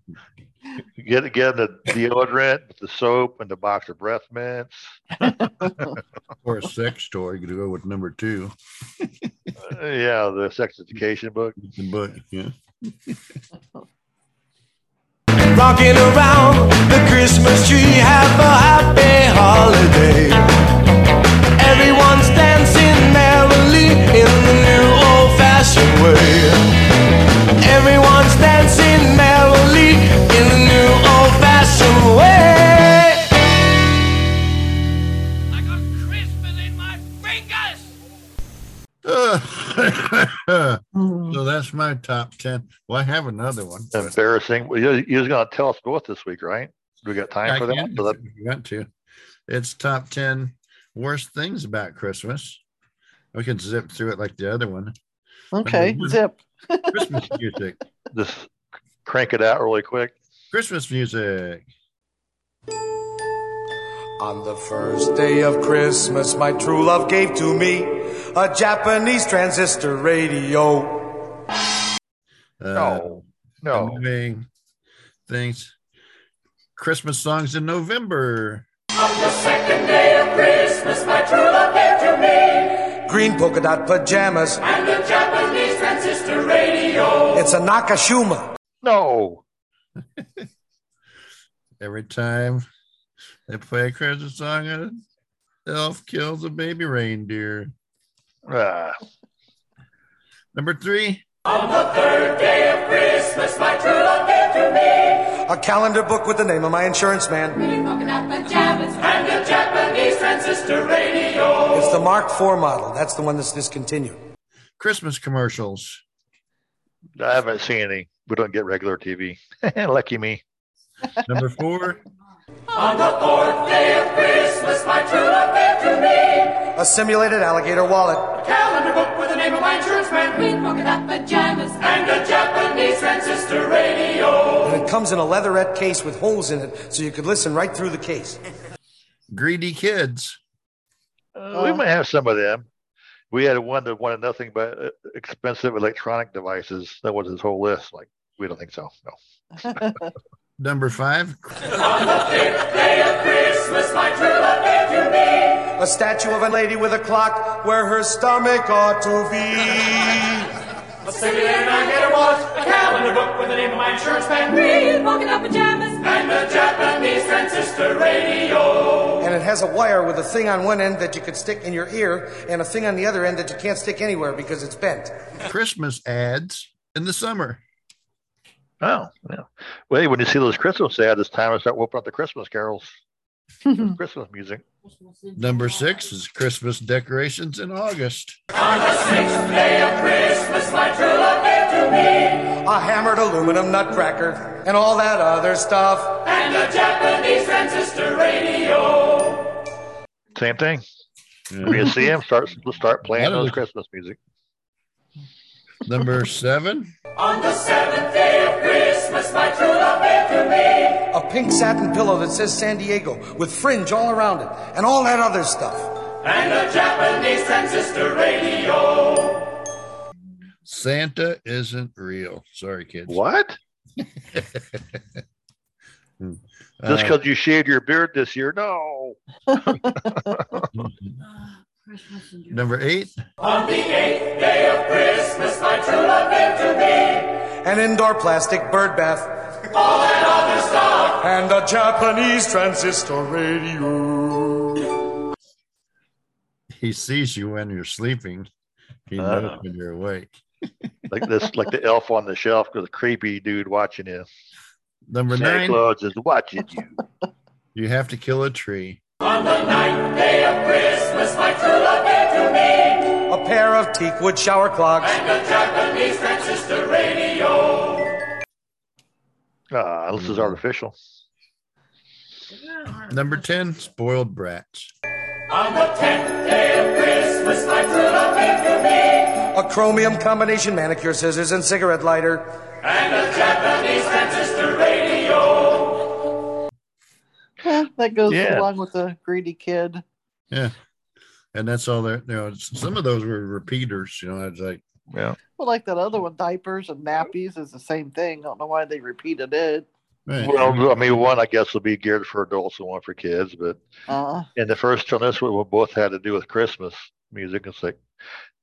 Get get the deodorant, the soap, and the box of breath mints. or a sex toy to go with number two Uh, yeah, the sex education book. the book yeah Rocking around the Christmas tree, have a happy holiday. Everyone's dancing merrily in the new old fashioned way. so that's my top 10 well i have another one but Embarrassing. Well, you you was gonna tell us both this week, right? Do we got time I for that? can So that- you want to it's top 10 worst things about christmas we can zip through it like the other one Okay, one, zip. Christmas music. Just crank it out really quick. Christmas music. On the first day of Christmas, my true love gave to me a Japanese transistor radio. Uh, no, no. Annoying things. Christmas songs in November. On the second day of Christmas, my true love gave to me. Green polka dot pajamas. And a Japanese transistor radio. It's a Nakashima. No. Every time they play a Christmas song, an elf kills a baby reindeer. Ah. Number three. On the third day of Christmas, my true love gave to me. A calendar book with the name of my insurance man. Green polka pajamas. And the Japanese transistor radio. It's the Mark IV model. That's the one that's discontinued. Christmas commercials. I haven't seen any. We don't get regular TV. Lucky me. Number four. On the fourth day of Christmas, my true love gave to me. A simulated alligator wallet. A calendar book with the name of my insurance man. Green polka dot pajamas. And a Japanese transistor radio. And it comes in a leatherette case with holes in it so you could listen right through the case. Greedy kids. Uh, we might have some of them. We had one that wanted nothing but uh, expensive electronic devices. That was his whole list. Like, we don't think so. No. Number five. On the fifth day of Christmas, my true love gave to me. A statue of a lady with a clock where her stomach ought to be. A simulated alligator wallet, a calendar book with the name of my insurance man. Green polka dot pajamas. And a Japanese transistor radio. And it has a wire with a thing on one end that you could stick in your ear and a thing on the other end that you can't stick anywhere because it's bent. Christmas ads in the summer. Oh, yeah. Well, hey, when you see those Christmas ads, it's time to start whooping up the Christmas carols. Christmas music. Number six is Christmas decorations in August. On the sixth day of Christmas, my true love gave to me. A hammered aluminum nutcracker and all that other stuff. And a Japanese transistor radio. Same thing. When you see them, start start playing those Christmas music. Number seven. On the seventh day of Christmas, my true love gave to me. A pink satin pillow that says San Diego with fringe all around it and all that other stuff. And a Japanese transistor radio. Santa isn't real. Sorry, kids. What? Just Uh, because you shaved your beard this year? No. number eight. On the eighth day of Christmas, my true love gave to me. An indoor plastic bird bath. All that other stuff. And a Japanese transistor radio. He sees you when you're sleeping. He Uh. knows when you're awake. Like this, like the elf on the shelf with a creepy dude watching you. Number Santa nine. Claus is watching you. You have to kill a tree. On the ninth day of Christmas, my true love gave to me. A pair of teakwood shower clogs. And a Japanese transistor radio. Ah, this is artificial. Number 10, spoiled brats. On the tenth day of Christmas, my true love gave to me. A chromium combination manicure scissors and cigarette lighter. And a Japanese transistor Yeah, that goes Yeah. along with the greedy kid. Yeah. And that's all there. You know, some of those were repeaters. You know, I was like, yeah. Well, like that other one, diapers and nappies is the same thing. I don't know why they repeated it. Well, I mean, one I guess will be geared for adults and one for kids, but Uh, and the first one, this one, will both had to do with Christmas music. It's like,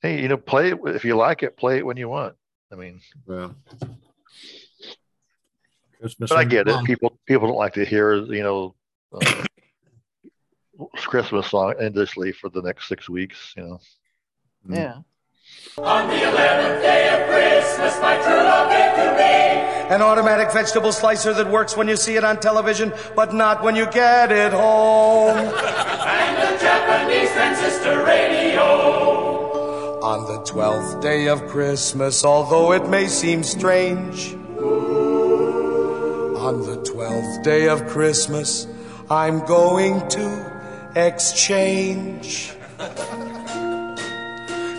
hey, you know, play it if you like it, play it when you want. I mean, well, Christmas. but I get it. People people don't like to hear, you know, uh, Christmas song endlessly for the next six weeks. You know. yeah. On the eleventh day of Christmas, my true love gave to me. An automatic vegetable slicer that works when you see it on television, but not when you get it home. And a Japanese transistor radio. On the twelfth day of Christmas, although it may seem strange. On the twelfth day of Christmas, I'm going to exchange.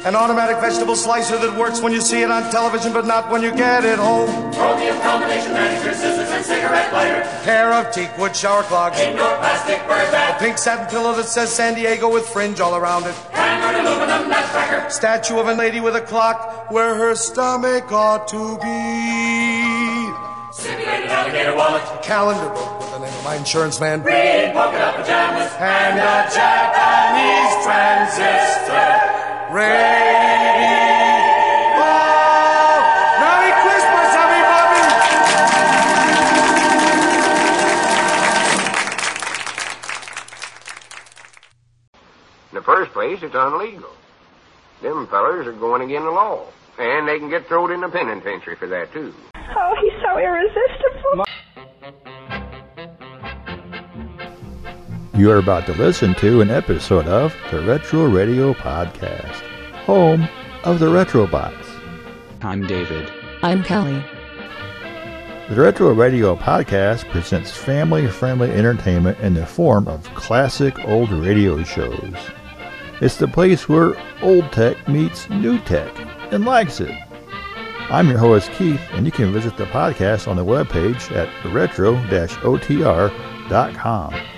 An automatic vegetable slicer that works when you see it on television, but not when you get it home. Chromium combination manicure, scissors, and cigarette lighter. Pair of teak wood shower clogs. Indoor plastic bird bath. A pink satin pillow that says San Diego with fringe all around it. Hammered aluminum nutcracker. Statue of a lady with a clock where her stomach ought to be. Simulated alligator wallet. Calendar book with the name of my insurance man. Green polka dot pajamas. And a Japanese transistor radio. Oh, Merry Christmas, everybody! In the first place, it's unlegal. Them fellers are going against the law. And they can get thrown in the penitentiary for that, too. Oh, he's so irresistible. You are about to listen to an episode of the Retro Radio Podcast, home of the Retrobots. I'm David. I'm Kelly. The Retro Radio Podcast presents family friendly entertainment in the form of classic old radio shows. It's the place where old tech meets new tech and likes it. I'm your host, Keith, and you can visit the podcast on the webpage at retro otr.com. Oh,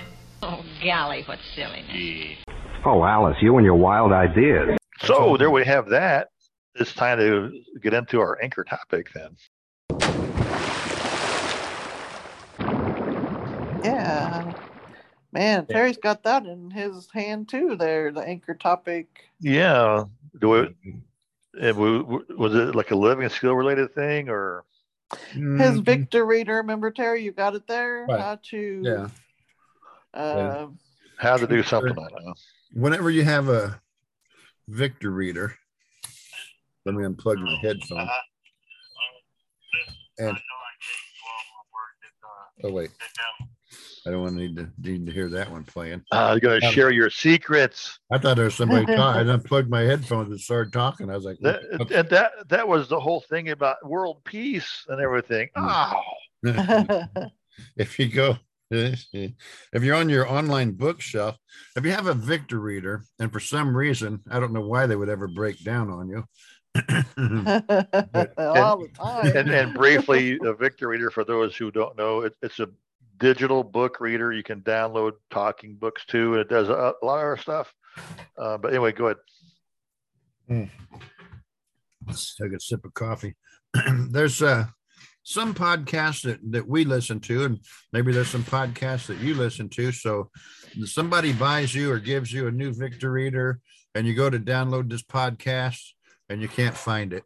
golly, what silliness. Oh, Alice, you and your wild ideas. So there we have that. It's time to get into our anchor topic then. Yeah. Man, Terry's got that in his hand too there, the anchor topic. Yeah. Do it. Eh, we, was it like a living skill related thing or? His mm-hmm. Victor reader, remember Terry, you got it there? Right. How to Yeah. Uh How to do something? I don't know. Whenever you have a Victor reader, let me unplug my headphone. And oh wait, I don't want to need to need to hear that one playing. Uh, you're gonna Um, share your secrets. I thought there was somebody talking. I unplugged my headphones and started talking. I was like, That, and that that was the whole thing about world peace and everything. Oh, if you go if you're on your online bookshelf if you have a victor reader and for some reason i don't know why they would ever break down on you all the time. and, and briefly, a Victor Reader, for those who don't know, it, it's a digital book reader. You can download talking books too. and It does a, a lot of our stuff. Uh, but anyway, go ahead. Let's take a sip of coffee there's uh some podcasts that, that we listen to and maybe there's some podcasts that you listen to. So somebody buys you or gives you a new victor reader and you go to download this podcast and you can't find it.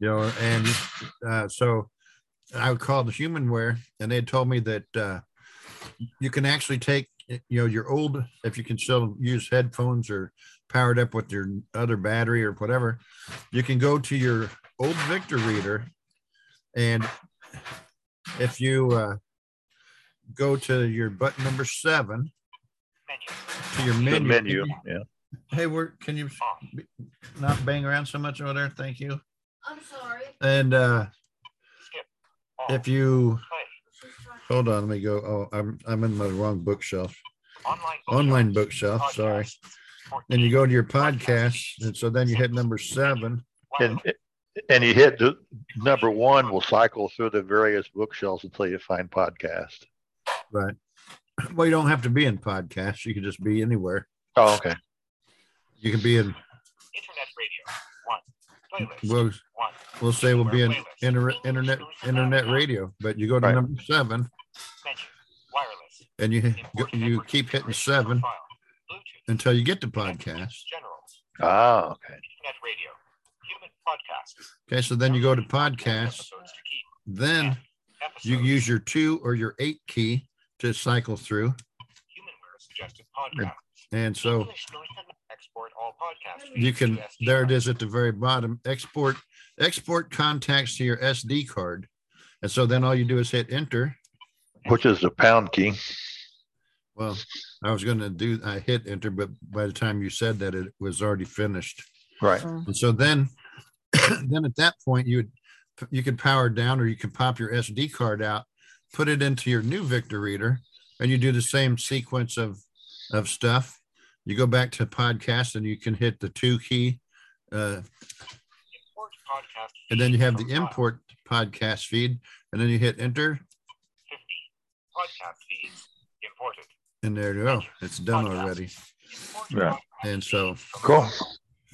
You know and uh, so i called humanware and they told me that uh, you can actually take you know your old if you can still use headphones or powered up with your other battery or whatever you can go to your old victor reader and if you uh, go to your button number seven to your The menu, menu. Yeah. hey where can you not bang around so much over there? Thank you. I'm sorry. and uh if you hold on let me go. Oh i'm i'm in the wrong bookshelf. Online bookshelf. Sorry. And you go to your podcast. and so then you hit number seven. And and you hit the number one, will cycle through the various bookshelves until you find podcast. right well you don't have to be in podcasts you can just be anywhere Oh, okay. you can be in internet radio. One. Playlist. we'll, one. we'll say we'll be in inter- internet internet radio but you go to Right. number seven Wireless. and you you keep hitting seven until you get to podcast Ah, okay. Okay so then you go to podcast. then you use your two or your eight key to cycle through. And, and so you can there it is at the very bottom. Export export contacts to your sd card. And so then all you do is hit enter. Which is the pound key. well i was going to do i hit enter but by the time you said that it was already finished. Right. and so then then at that point you would you could power down or you could pop your sd card out put it into your new victor reader and you do the same sequence of of stuff you go back to podcast and you can hit the two key uh, and then you have the import podcast feed, and then you hit enter, 50 Podcast feeds imported. and there you go. It's done already. Yeah. And so, Cool.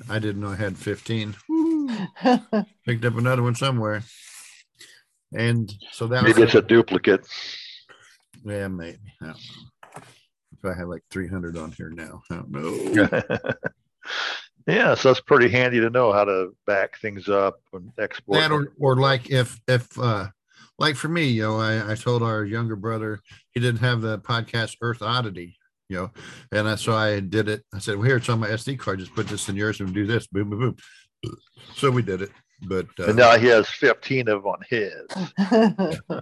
I didn't know I had 15. Picked up another one somewhere. And so that was Maybe it's a duplicate. Yeah, maybe. I don't know. If I have like 300 on here now, I don't know. yeah, so it's pretty handy to know how to back things up and export. that or, or like if if uh like for me you know I, I told our younger brother he didn't have the podcast earth oddity you know? And I, so i did it. I said well here it's on my sd card. Just put this in yours and do this. Boom boom boom. So we did it but uh, and now he has 15 of them on his.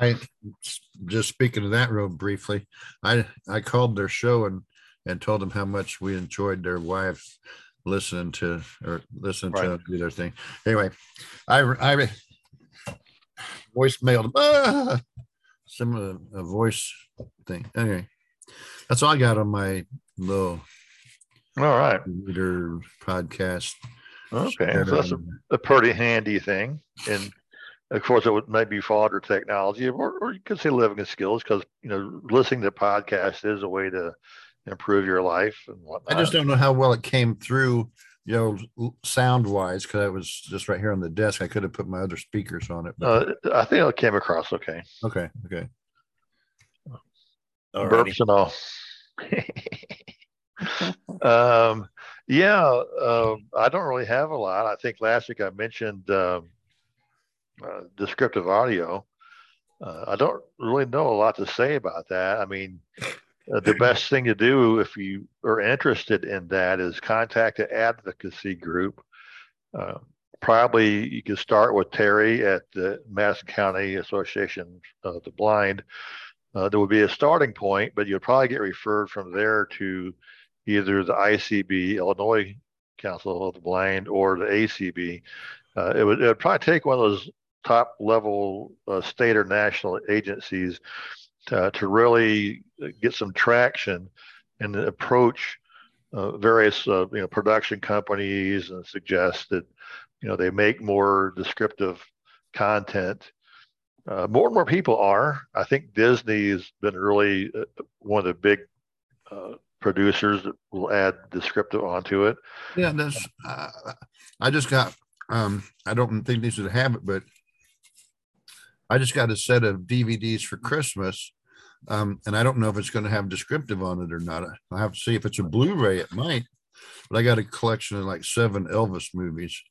I just speaking of that real briefly, I I called their show and and told them how much we enjoyed their wives listening to or listening to them do their thing. Anyway, I I voicemailed them ah, some a voice thing. Anyway, that's all I got on my little all right leader podcast. Okay, so that's a, a pretty handy thing. And of course, it would maybe fodder technology, or, or you could say living skills, because you know, listening to podcasts is a way to improve your life and whatnot. I just don't know how well it came through, you know, sound wise, because I was just right here on the desk. I could have put my other speakers on it. But Uh, I think it came across okay. okay, okay. Burps and all. um, yeah, uh, I don't really have a lot. I think last week I mentioned um, uh, descriptive audio. Uh, I don't really know a lot to say about that. I mean, uh, the best thing to do if you are interested in that is contact an advocacy group. Uh, probably you can start with Terry at the Madison County Association of the Blind. Uh, there would be a starting point, but you'll probably get referred from there to either the ICB, Illinois Council of the Blind, or the ACB. Uh, it, would, it would probably take one of those top level uh, state or national agencies to, to really get some traction and approach uh, various uh, you know production companies and suggest that you know they make more descriptive content uh, more and more people are. I think Disney has been really uh, one of the big uh, producers that will add descriptive onto it. Yeah, that's. Uh, I just got. Um, I don't think these would have it, but I just got a set of DVDs for Christmas, um, and I don't know if it's going to have descriptive on it or not. I have to see if it's a Blu-ray. It might, but I got a collection of like seven Elvis movies.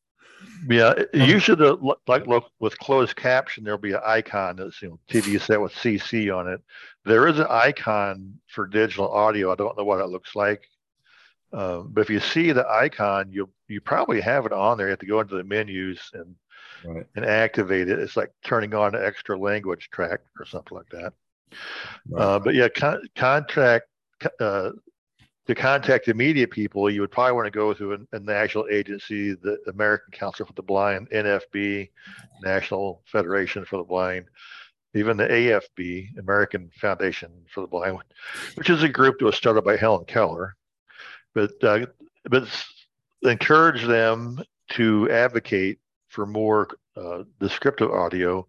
Yeah, usually the lo- like look with closed caption, there'll be an icon that's you know TV set with CC on it. There is an icon for digital audio. I don't know what it looks like, um, but if you see the icon, you you probably have it on there. You have to go into the menus and Right. and activate it. It's like turning on an extra language track or something like that. Uh, but yeah, con- contract uh, to contact the media people, you would probably want to go through a, a national agency, the American Council for the Blind, NFB, National Federation for the Blind, even the AFB, American Foundation for the Blind, which is a group that was started by Helen Keller. But uh, but encourage them to advocate for more uh, descriptive audio.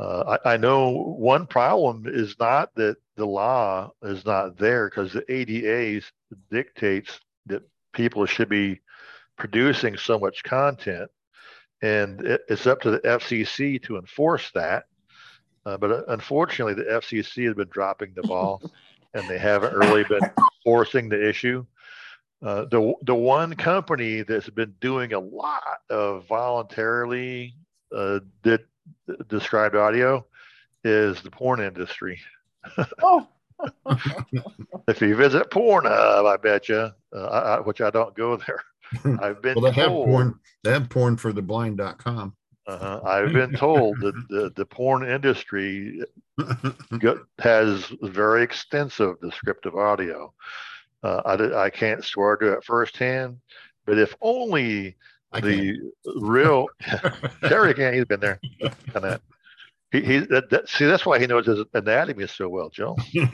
Uh, I, I know one problem is not that the law is not there because the ADA dictates that people should be producing so much content, and it, it's up to the FCC to enforce that. Uh, but uh, unfortunately, the FCC has been dropping the ball, and they haven't really been forcing the issue. Uh, the the one company that's been doing a lot of voluntarily uh, did described audio is the porn industry. oh. if you visit Pornhub, I bet you, uh, I, I, which I don't go there. I've been Well, they have told. porn. They have porn for the blind.com. Uh-huh. I've been told that the, the porn industry has very extensive descriptive audio. Uh, I, I can't swear to it firsthand, but if only the real Terry can't. he's been there. And that, he, he that, that, see, that's why he knows his anatomy so well, Joe.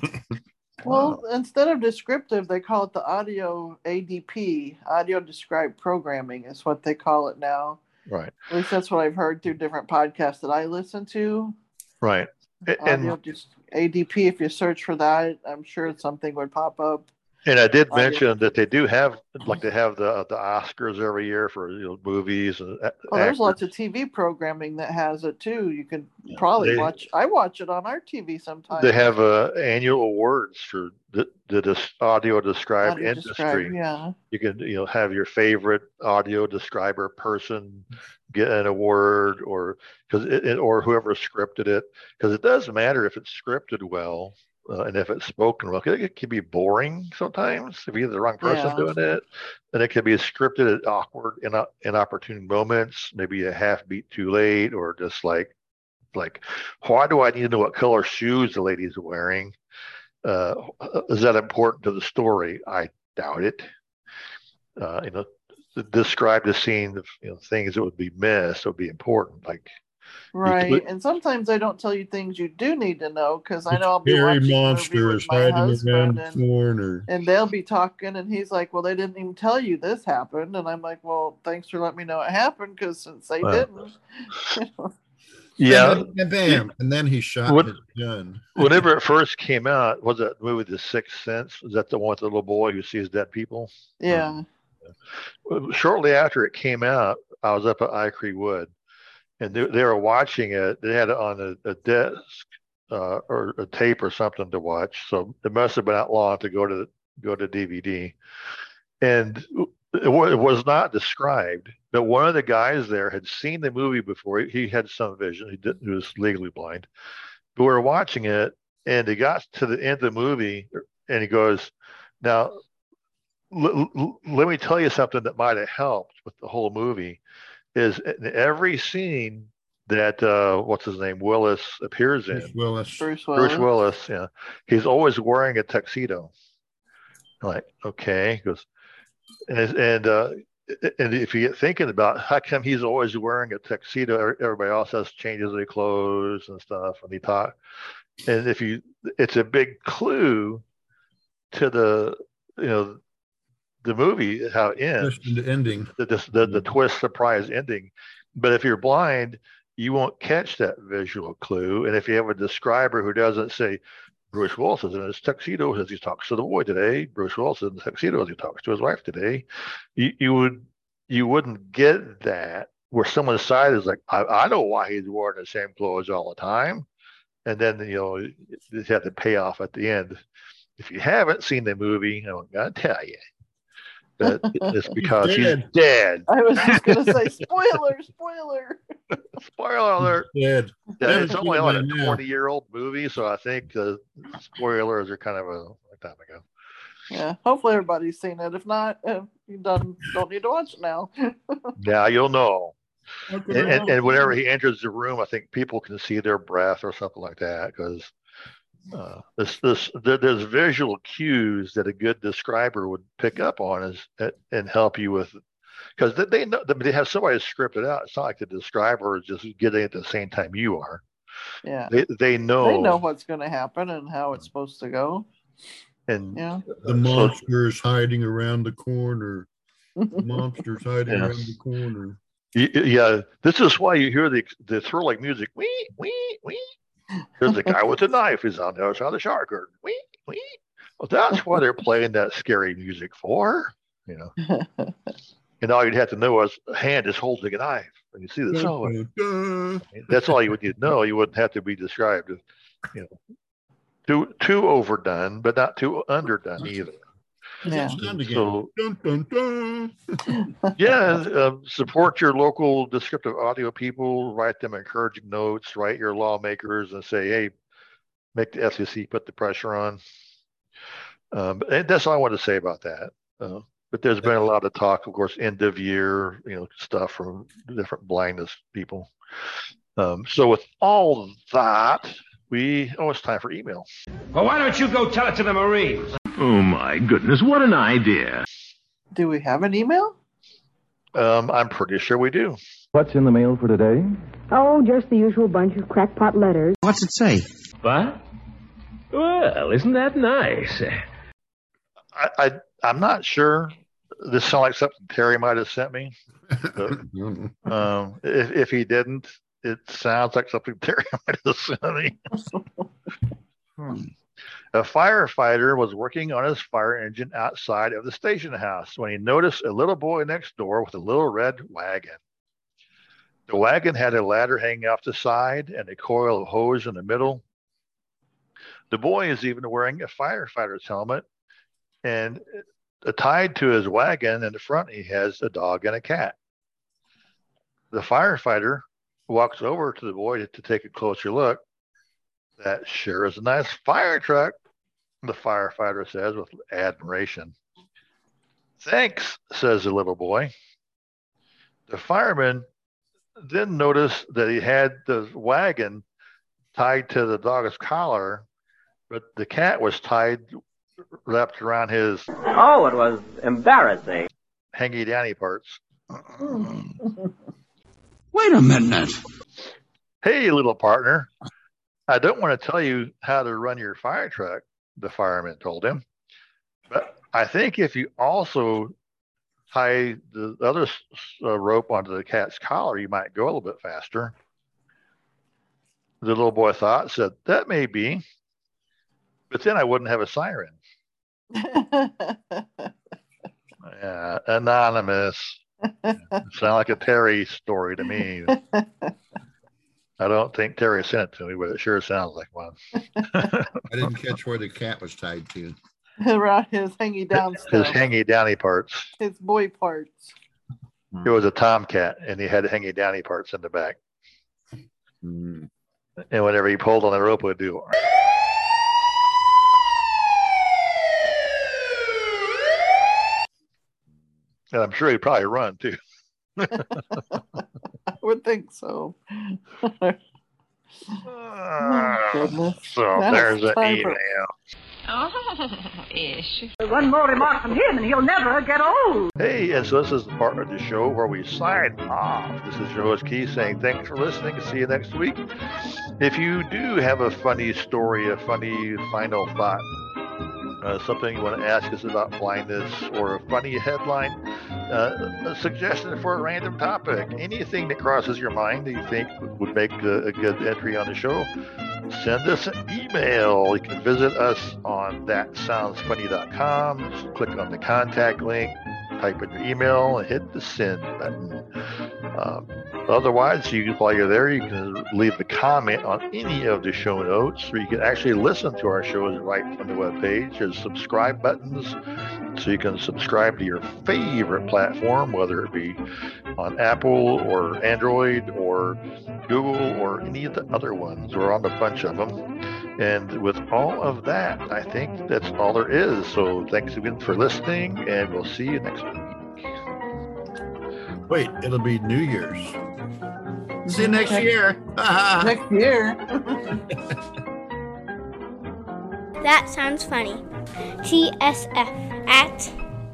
Well, instead of descriptive, they call it the audio ADP, audio described programming is what they call it now. Right. At least that's what I've heard through different podcasts that I listen to. Right. A- Audio And just ADP. If you search for that, I'm sure something would pop up. And I did mention that they do have like they have the the Oscars every year for you know, movies and Oh, there's actors. lots of TV programming that has it too. You can probably They- watch. I watch it on our TV sometimes. They have uh, annual awards for the, the dis- audio described Audio industry. described, yeah. You can you know have your favorite audio describer person get an award or because or whoever scripted it because it does matter if it's scripted well uh, and if it's spoken well. 'cause It can be boring sometimes if you're the wrong person Yeah. doing it, and it can be scripted at awkward in, inopportune moments, maybe a half beat too late or just like like why do I need to know what color shoes the lady's wearing? Uh, is that important to the story? I doubt it. Uh, you know, describe the scene of you know things that would be missed would be important. Like Right. could- and sometimes I don't tell you things you do need to know because I know I'll be Scary watching a movie monster with is my hiding around husband the and, corner. and they'll be talking and he's like, Well, they didn't even tell you this happened. And I'm like, Well, thanks for letting me know it happened because since they Well, didn't. yeah, And then, bam, and then he shot What- his gun. whenever it first came out, was that movie The Sixth Sense? Is that the one with the little boy who sees dead people? yeah. shortly after it came out, I was up at ICRE-Wood, and they, they were watching it. They had it on a, a desk uh, or a tape or something to watch, so it must have been out long to go to go to DVD. And it, wa- it was not described, but one of the guys there had seen the movie before. He, he had some vision. He, didn't, he was legally blind, but we were watching it, and he got to the end of the movie, and he goes, "Now l- l- let me tell you something that might have helped with the whole movie is in every scene that uh what's his name Willis appears in Bruce Willis. Bruce Willis. Bruce Willis yeah he's always wearing a tuxedo like okay he goes and and uh and if you get thinking about how come he's always wearing a tuxedo everybody else has changes their clothes and stuff and he talk and if you it's a big clue to the you know the movie how it ends the ending. the, the, the, the mm-hmm. twist surprise ending. But if you're blind, you won't catch that visual clue. And if you have a describer who doesn't say, Bruce Willis is in his tuxedo as he talks to the boy today, Bruce Willis is in his tuxedo as he talks to his wife today, you, you would you wouldn't get that where someone's side is like, I, I know why he's wearing the same clothes all the time. And then you know you have to pay off at the end. If you haven't seen the movie, I'm gonna tell you. But it's because he's dead. dead. I was just gonna say spoiler, spoiler. Spoiler alert. Dead. Yeah, Never it's seen only like a now. 20 year old movie, so I think the spoilers are kind of a long time ago. Yeah. Hopefully everybody's seen it. If not, uh, you done don't need to watch it now. yeah, you'll know. And, and, know? and whenever he enters the room, I think people can see their breath or something like that because uh, this this there's visual cues that a good describer would pick up on as, and help you with because they, they know they have somebody scripted out. It's not like the describer is just getting it at the same time you are. Yeah. They they know, They know what's gonna happen and how it's supposed to go. and Yeah. The monster's hiding around the corner. The monster's hiding Yeah. around the corner. Y- y- Yeah, this is why you hear the the thrilling music. Wee wee wee. There's a guy with a knife. He's on the other side of the shower curtain. Wee wee. Well, that's why they're playing that scary music for. You know, and all you'd have to know is a hand is holding a knife, and you see the Dun, dun, That's all you would need to know. You wouldn't have to be described. You know, too too overdone, but not too underdone either. Yeah. It's done again. So Dun, dun, dun. yeah, uh, support your local descriptive audio people. Write them encouraging notes. Write your lawmakers and say, "Hey, make the FCC put the pressure on." Um, and that's all I want to say about that. Uh, but there's been a lot of talk, of course, end of year, you know, stuff from different blindness people. Um, so with all that, we oh, it's time for email. Well, why don't you go tell it to the Marines? Oh, my goodness. What an idea. Do we have an email? Um, I'm pretty sure we do. What's in the mail for today? Oh, just the usual bunch of crackpot letters. What's it say? What? Well, isn't that nice? I, I I'm not sure. This sounds like something Terry might have sent me. But, um, if if he didn't, it sounds like something Terry might have sent me. Hmm. A firefighter was working on his fire engine outside of the station house when he noticed a little boy next door with a little red wagon. The wagon had a ladder hanging off the side and a coil of hose in the middle. The boy is even wearing a firefighter's helmet, and tied to his wagon in the front, he has a dog and a cat. The firefighter walks over to the boy to, to take a closer look. That sure is a nice fire truck, the firefighter says with admiration. Thanks, says the little boy. The fireman then noticed that he had the wagon tied to the dog's collar, but the cat was tied wrapped around his Oh, it was embarrassing. hangy downy parts. Wait a minute. Hey, little partner, I don't want to tell you how to run your fire truck, the fireman told him. But I think if you also tie the other uh, rope onto the cat's collar, you might go a little bit faster. The little boy thought, said, That may be, but then I wouldn't have a siren. Yeah, anonymous. Sound like a Terry story to me. I don't think Terry sent it to me, but it sure sounds like one. I didn't catch where the cat was tied to. right, his hangy down His stuff. hangy downy parts. His boy parts. It was a tomcat, and he had hangy downy parts in the back. Mm. And whenever he pulled on the rope, it would do. And I'm sure he'd probably run too. I would think so. Ah, goodness. So Now there's an email. Oh, ish. One more remark from him and he'll never get old. Hey, and so this is the part of the show where we sign off. This is your host Keith saying thanks for listening. See you next week. If you do have a funny story, a funny final thought, uh, something you want to ask us about blindness, or a funny headline, uh, a suggestion for a random topic, anything that crosses your mind that you think would make a, a good entry on the show, send us an email. You can visit us on thatsoundsfunny.com. Just click on the contact link, type in your email, and hit the send button. Um, otherwise, you while you're there, you can leave a comment on any of the show notes, or you can actually listen to our shows right from the webpage. There's subscribe buttons, so you can subscribe to your favorite platform, whether it be on Apple or Android or Google or any of the other ones. We're on a bunch of them. And with all of that, I think that's all there is. So thanks again for listening, and we'll see you next week. Wait, it'll be New Year's. See you next, year. next year. that sounds funny. TSF at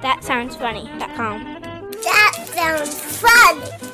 thatsoundsfunny.com. That sounds funny.